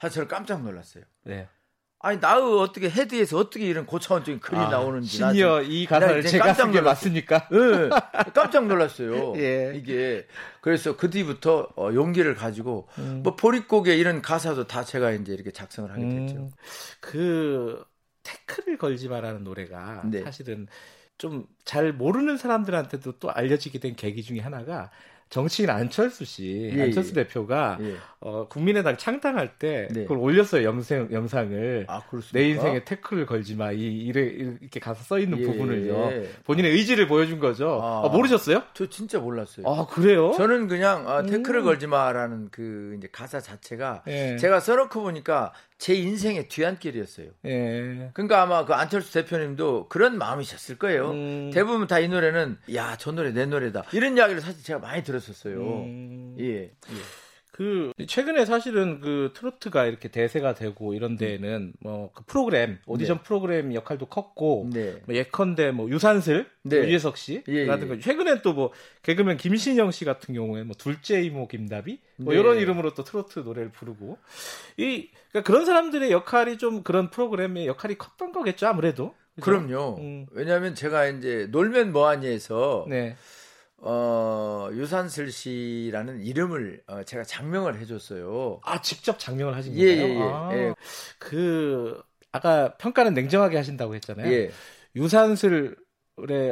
사실 저는 깜짝 놀랐어요. 네. 아니 나의 어떻게 head에서 어떻게 이런 고차원적인 글이 아, 나오는지 신이여 이 가사를 제가 쓴게 맞습니까? 네, 깜짝 놀랐어요. [laughs] 예. 이게 그래서 그 뒤부터 어, 용기를 가지고 음. 뭐 보릿고개 이런 가사도 다 제가 이제 이렇게 작성을 하게 됐죠. 음, 그 태클을 걸지 마라는 노래가 네. 사실은 좀 잘 모르는 사람들한테도 또 알려지게 된 계기 중에 하나가 정치인 안철수 씨, 예, 안철수 예. 대표가 예. 어, 국민의당 창당할 때 네. 그걸 올렸어요 영상 영상을 아, 내 인생에 태클을 걸지 마 이, 이래 이렇게 가서 써 있는 예, 부분을요 예. 본인의 의지를 보여준 거죠. 아, 아, 모르셨어요? 저 진짜 몰랐어요. 아 그래요? 저는 그냥 아, 태클을 음. 걸지 마라는 그 이제 가사 자체가 예. 제가 써놓고 보니까 제 인생의 뒤안길이었어요. 예. 그러니까 아마 그 안철수 대표님도 그런 마음이셨을 거예요. 음. 대부분 다 이 노래는 야 저 노래 내 노래다 이런 이야기를 사실 제가 많이 들었었어요. 음. 예. 예. 그 최근에 사실은 그 트로트가 이렇게 대세가 되고 이런 데에는 뭐 그 프로그램 오디션 네. 프로그램 역할도 컸고 네. 뭐 예컨대 뭐 유산슬 네. 뭐 유재석 씨라든가 예, 예. 최근에 또뭐 개그맨 김신영 씨 같은 경우에 뭐 둘째 이모 김다비 뭐 네. 이런 이름으로 또 트로트 노래를 부르고 이 그러니까 그런 사람들의 역할이 좀 그런 프로그램의 역할이 컸던 거겠죠 아무래도 그죠? 그럼요. 음. 왜냐하면 제가 이제 놀면 뭐하니에서 네. 어, 유산슬 씨라는 이름을 어, 제가 장명을 해줬어요. 아, 직접 장명을 하신 예, 건가요? 예, 예, 아, 예. 그, 아까 평가는 냉정하게 하신다고 했잖아요. 예. 유산슬의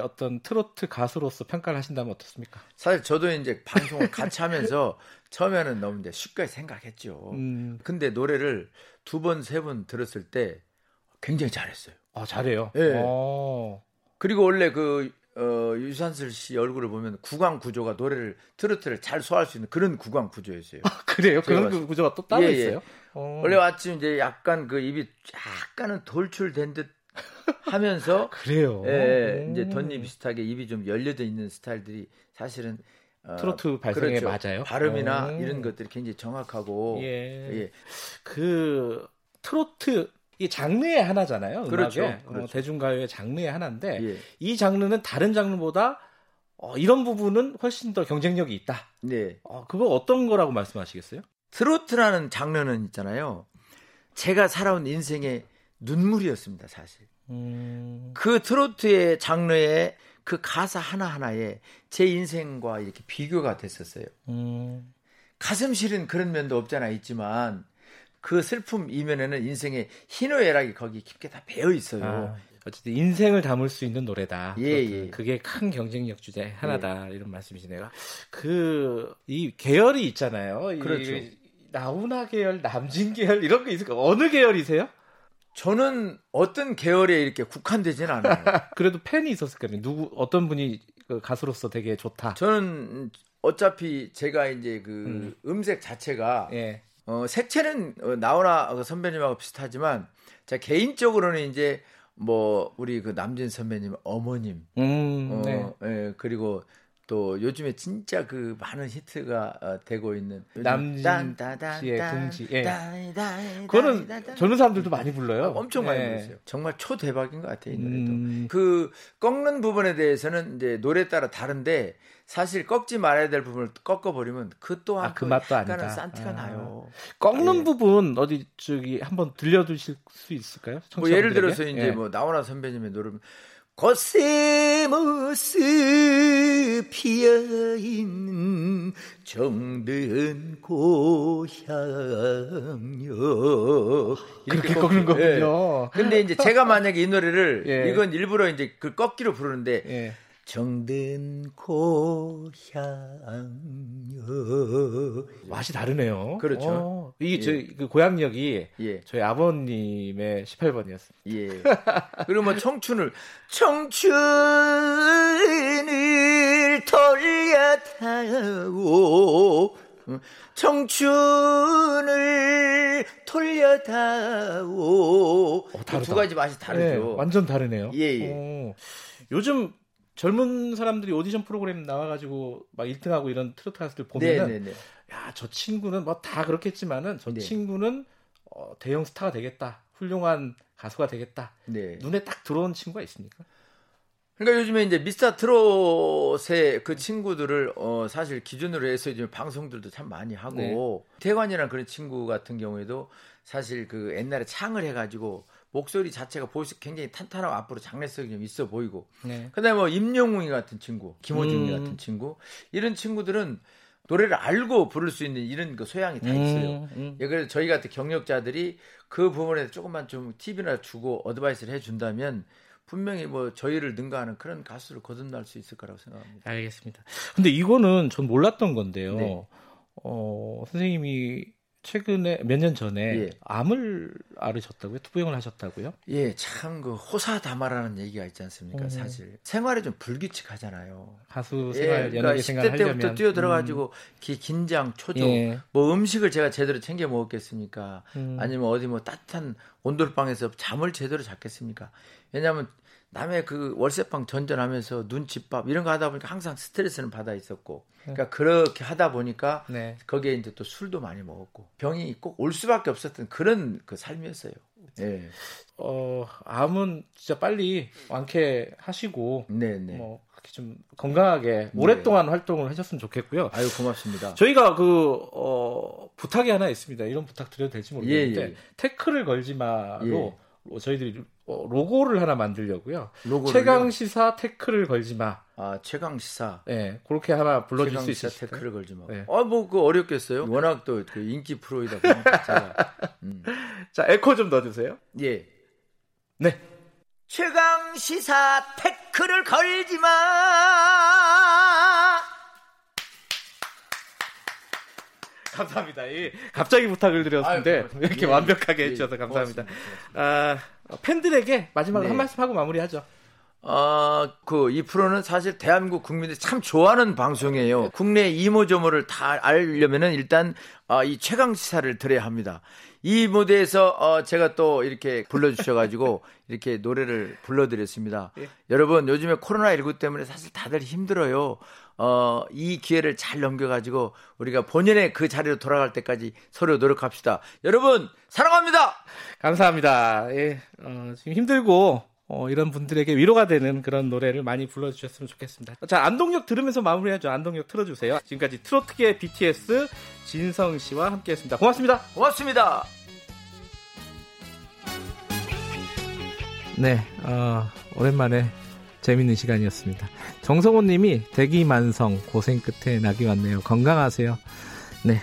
어떤 트로트 가수로서 평가를 하신다면 어떻습니까? 사실 저도 이제 방송을 같이 하면서 [laughs] 처음에는 너무 이제 쉽게 생각했죠. 음. 근데 노래를 두 번, 세 번 들었을 때 굉장히 잘했어요. 아, 잘해요? 예. 오. 어. 그리고 원래 그 어, 유산슬 씨 얼굴을 보면 구강 구조가 노래를 트로트를 잘 소화할 수 있는 그런 구강 구조였어요. 아, 그래요? 그런 그 구조가 또 따로 예, 예. 있어요? 예. 어. 원래 아침 이제 약간 그 입이 약간은 돌출된 듯 하면서 [laughs] 그래요. 예, 예. 이제 덧니 비슷하게 입이 좀 열려져 있는 스타일들이 사실은 어, 트로트 발성에 그렇죠. 맞아요. 발음이나 오. 이런 것들이 굉장히 정확하고 예. 예. 그 트로트 이 장르의 하나잖아요. 그렇죠. 어, 그렇죠. 대중가요의 장르의 하나인데 예. 이 장르는 다른 장르보다 어, 이런 부분은 훨씬 더 경쟁력이 있다. 네. 어, 그거 어떤 거라고 말씀하시겠어요? 트로트라는 장르는 있잖아요. 제가 살아온 인생의 눈물이었습니다, 사실. 음... 그 트로트의 장르의 그 가사 하나하나에 제 인생과 이렇게 비교가 됐었어요. 음... 가슴 시린 그런 면도 없잖아 있지만 그 슬픔 이면에는 인생의 희노애락이 거기 깊게 다 배어 있어요. 아, 어쨌든 인생을 담을 수 있는 노래다. 예, 예. 그게 큰 경쟁력 주제 하나다. 예. 이런 말씀이시네요. 그, 이 계열이 있잖아요. 그렇죠. 이, 나훈아 계열, 남진 계열, 이런 게 있을까? 어느 계열이세요? 저는 어떤 계열에 이렇게 국한되지는 않아요. [laughs] 그래도 팬이 있었을 거아요 누구, 어떤 분이 그 가수로서 되게 좋다. 저는 어차피 제가 이제 그 음. 색 자체가 예. 어, 색채는 어, 나오나 선배님하고 비슷하지만 제가 개인적으로는 이제 뭐 우리 그 남진 선배님 어머님 음, 어, 네. 예, 그리고 또 요즘에 진짜 그 많은 히트가 어, 되고 있는 남진 씨의 둥지 예. 그거는 젊은 사람들도 많이 불러요. 아, 엄청 많이 예. 불렀어요. 정말 초 대박인 것 같아요 이 노래도. 음. 그 꺾는 부분에 대해서는 이제 노래 따라 다른데 사실 꺾지 말아야 될 부분을 꺾어 버리면 그 또한 아, 그 맛도 아니다. 산티가 아. 나요. 꺾는 예. 부분 어디 저기 한번 들려주실 수 있을까요? 뭐 예를 들어서 이제 예. 뭐 나훈아 선배님의 노래 꽃새 모습 피어있는 정든 고향여 그렇게 꺾는 거군요. 예. 근데 이제 제가 만약에 이 노래를 예. 이건 일부러 이제 그 꺾기로 부르는데 예. 정든 고향여 맛이 다르네요. 그렇죠. 어, 이게 예. 저그 고향역이 예. 저희 아버님의 18번이었어요. 예. 그리고 뭐 청춘을 청춘을 돌려다오 청춘을 돌려다오 어, 두 가지 맛이 다르죠. 네, 완전 다르네요. 예, 예. 어, 요즘 젊은 사람들이 오디션 프로그램 나와가지고 막 1등하고 이런 트로트 가수들 보면은 네, 네, 네. 야저 친구는 뭐 다 그렇겠지만은 저 네. 친구는 어, 대형 스타가 되겠다 훌륭한 가수가 되겠다 네. 눈에 딱 들어온 친구가 있습니까? 그러니까 요즘에 이제 미스터 트롯의 그 친구들을 어 사실 기준으로 해서 요즘 방송들도 참 많이 하고 네. 태관이라는 그런 친구 같은 경우에도 사실 그 옛날에 창을 해가지고 목소리 자체가 보시 굉장히 탄탄하고 앞으로 장래성이 좀 있어 보이고. 네. 그다음에 뭐 임영웅이 같은 친구, 김호중이 음. 같은 친구 이런 친구들은 노래를 알고 부를 수 있는 이런 그 소양이 다 있어요. 음, 음. 예, 그래서 저희 같은 경력자들이 그 부분에 조금만 좀 팁이나 주고 어드바이스를 해준다면 분명히 뭐 저희를 능가하는 그런 가수를 거듭날 수 있을 거라고 생각합니다. 알겠습니다. 근데 이거는 전 몰랐던 건데요. 네. 어, 선생님이 최근에 몇 년 전에 예. 암을 앓으셨다고요? 투병을 하셨다고요? 예, 참 그 호사다마라는 얘기가 있지 않습니까? 음. 사실 생활이 좀 불규칙하잖아요. 가수 생활, 예, 그러니까 10대 때부터 뛰어들어가지고 음. 긴장, 초조, 예. 뭐 음식을 제가 제대로 챙겨 먹었겠습니까? 음. 아니면 어디 뭐 따뜻한 온돌방에서 잠을 제대로 잤겠습니까? 왜냐하면 남의 그 월세방 전전하면서 눈칫밥 이런 거 하다 보니까 항상 스트레스는 받아 있었고 그러니까 그렇게 하다 보니까 네. 거기에 이제 또 술도 많이 먹었고 병이 꼭 올 수밖에 없었던 그런 그 삶이었어요. 예. 어, 암은 진짜 빨리 완쾌하시고 네네. 네. 뭐 그렇게 좀 건강하게 네. 오랫동안 네. 활동을 하셨으면 좋겠고요. 아유 고맙습니다. 저희가 그 어, 부탁이 하나 있습니다. 이런 부탁 드려도 될지 모르겠는데 예, 예. 태클을 걸지 마로 예. 뭐 저희들이 어, 로고를 하나 만들려고요. 최강 시사 태클을 걸지 마. 아 최강 시사. 네, 그렇게 하나 불러줄 수 있어요. 태클을 걸지 마. 네. 아뭐 그 어렵겠어요. 워낙 또 그 인기 프로이다 보니까 제가. [laughs] 음. 자 에코 좀 넣어주세요. 예. 네. 최강 시사 태클을 걸지 마. 감사합니다. 이 갑자기 부탁을 드렸는데 아유, 이렇게 예, 완벽하게 예, 해주셔서 감사합니다. 아, 팬들에게 마지막으로 네. 한 말씀 하고 마무리하죠. 아, 그, 이 프로는 사실 대한민국 국민들이 참 좋아하는 방송이에요. 국내 이모저모를 다 알려면은 일단, 아, 이 최강 시사를 들어야 합니다. 이 무대에서, 어, 제가 또 이렇게 불러주셔가지고, [laughs] 이렇게 노래를 불러드렸습니다. 예. 여러분, 요즘에 코로나19 때문에 사실 다들 힘들어요. 어, 이 기회를 잘 넘겨가지고 우리가 본연의 그 자리로 돌아갈 때까지 서로 노력합시다. 여러분, 사랑합니다! 감사합니다. 예, 어, 지금 힘들고, 어, 이런 분들에게 위로가 되는 그런 노래를 많이 불러주셨으면 좋겠습니다. 자, 안동역 들으면서 마무리하죠. 안동역 틀어주세요. 지금까지 트로트계 BTS 진성 씨와 함께 했습니다. 고맙습니다. 고맙습니다. 네, 어, 오랜만에 재밌는 시간이었습니다. 정성호 님이 대기만성 고생 끝에 낙이 왔네요. 건강하세요. 네.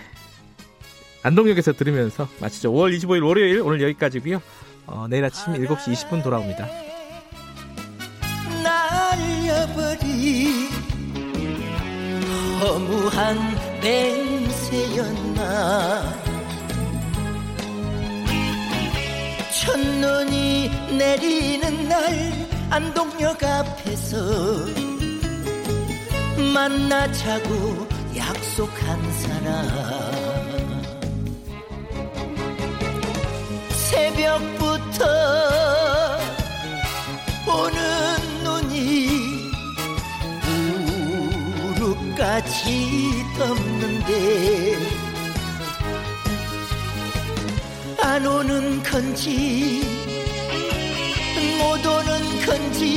안동역에서 들으면서 마치죠. 5월 25일 월요일 오늘 여기까지고요. 어, 내일 아침 7시 20분 돌아옵니다. 날려버린 허무한 맹세였나 첫눈이 내리는 날 안동역 앞에서 만나자고 약속한 사람. 새벽부터 오는 눈이 무릎까지 덮는데 안 오는 건지 曾经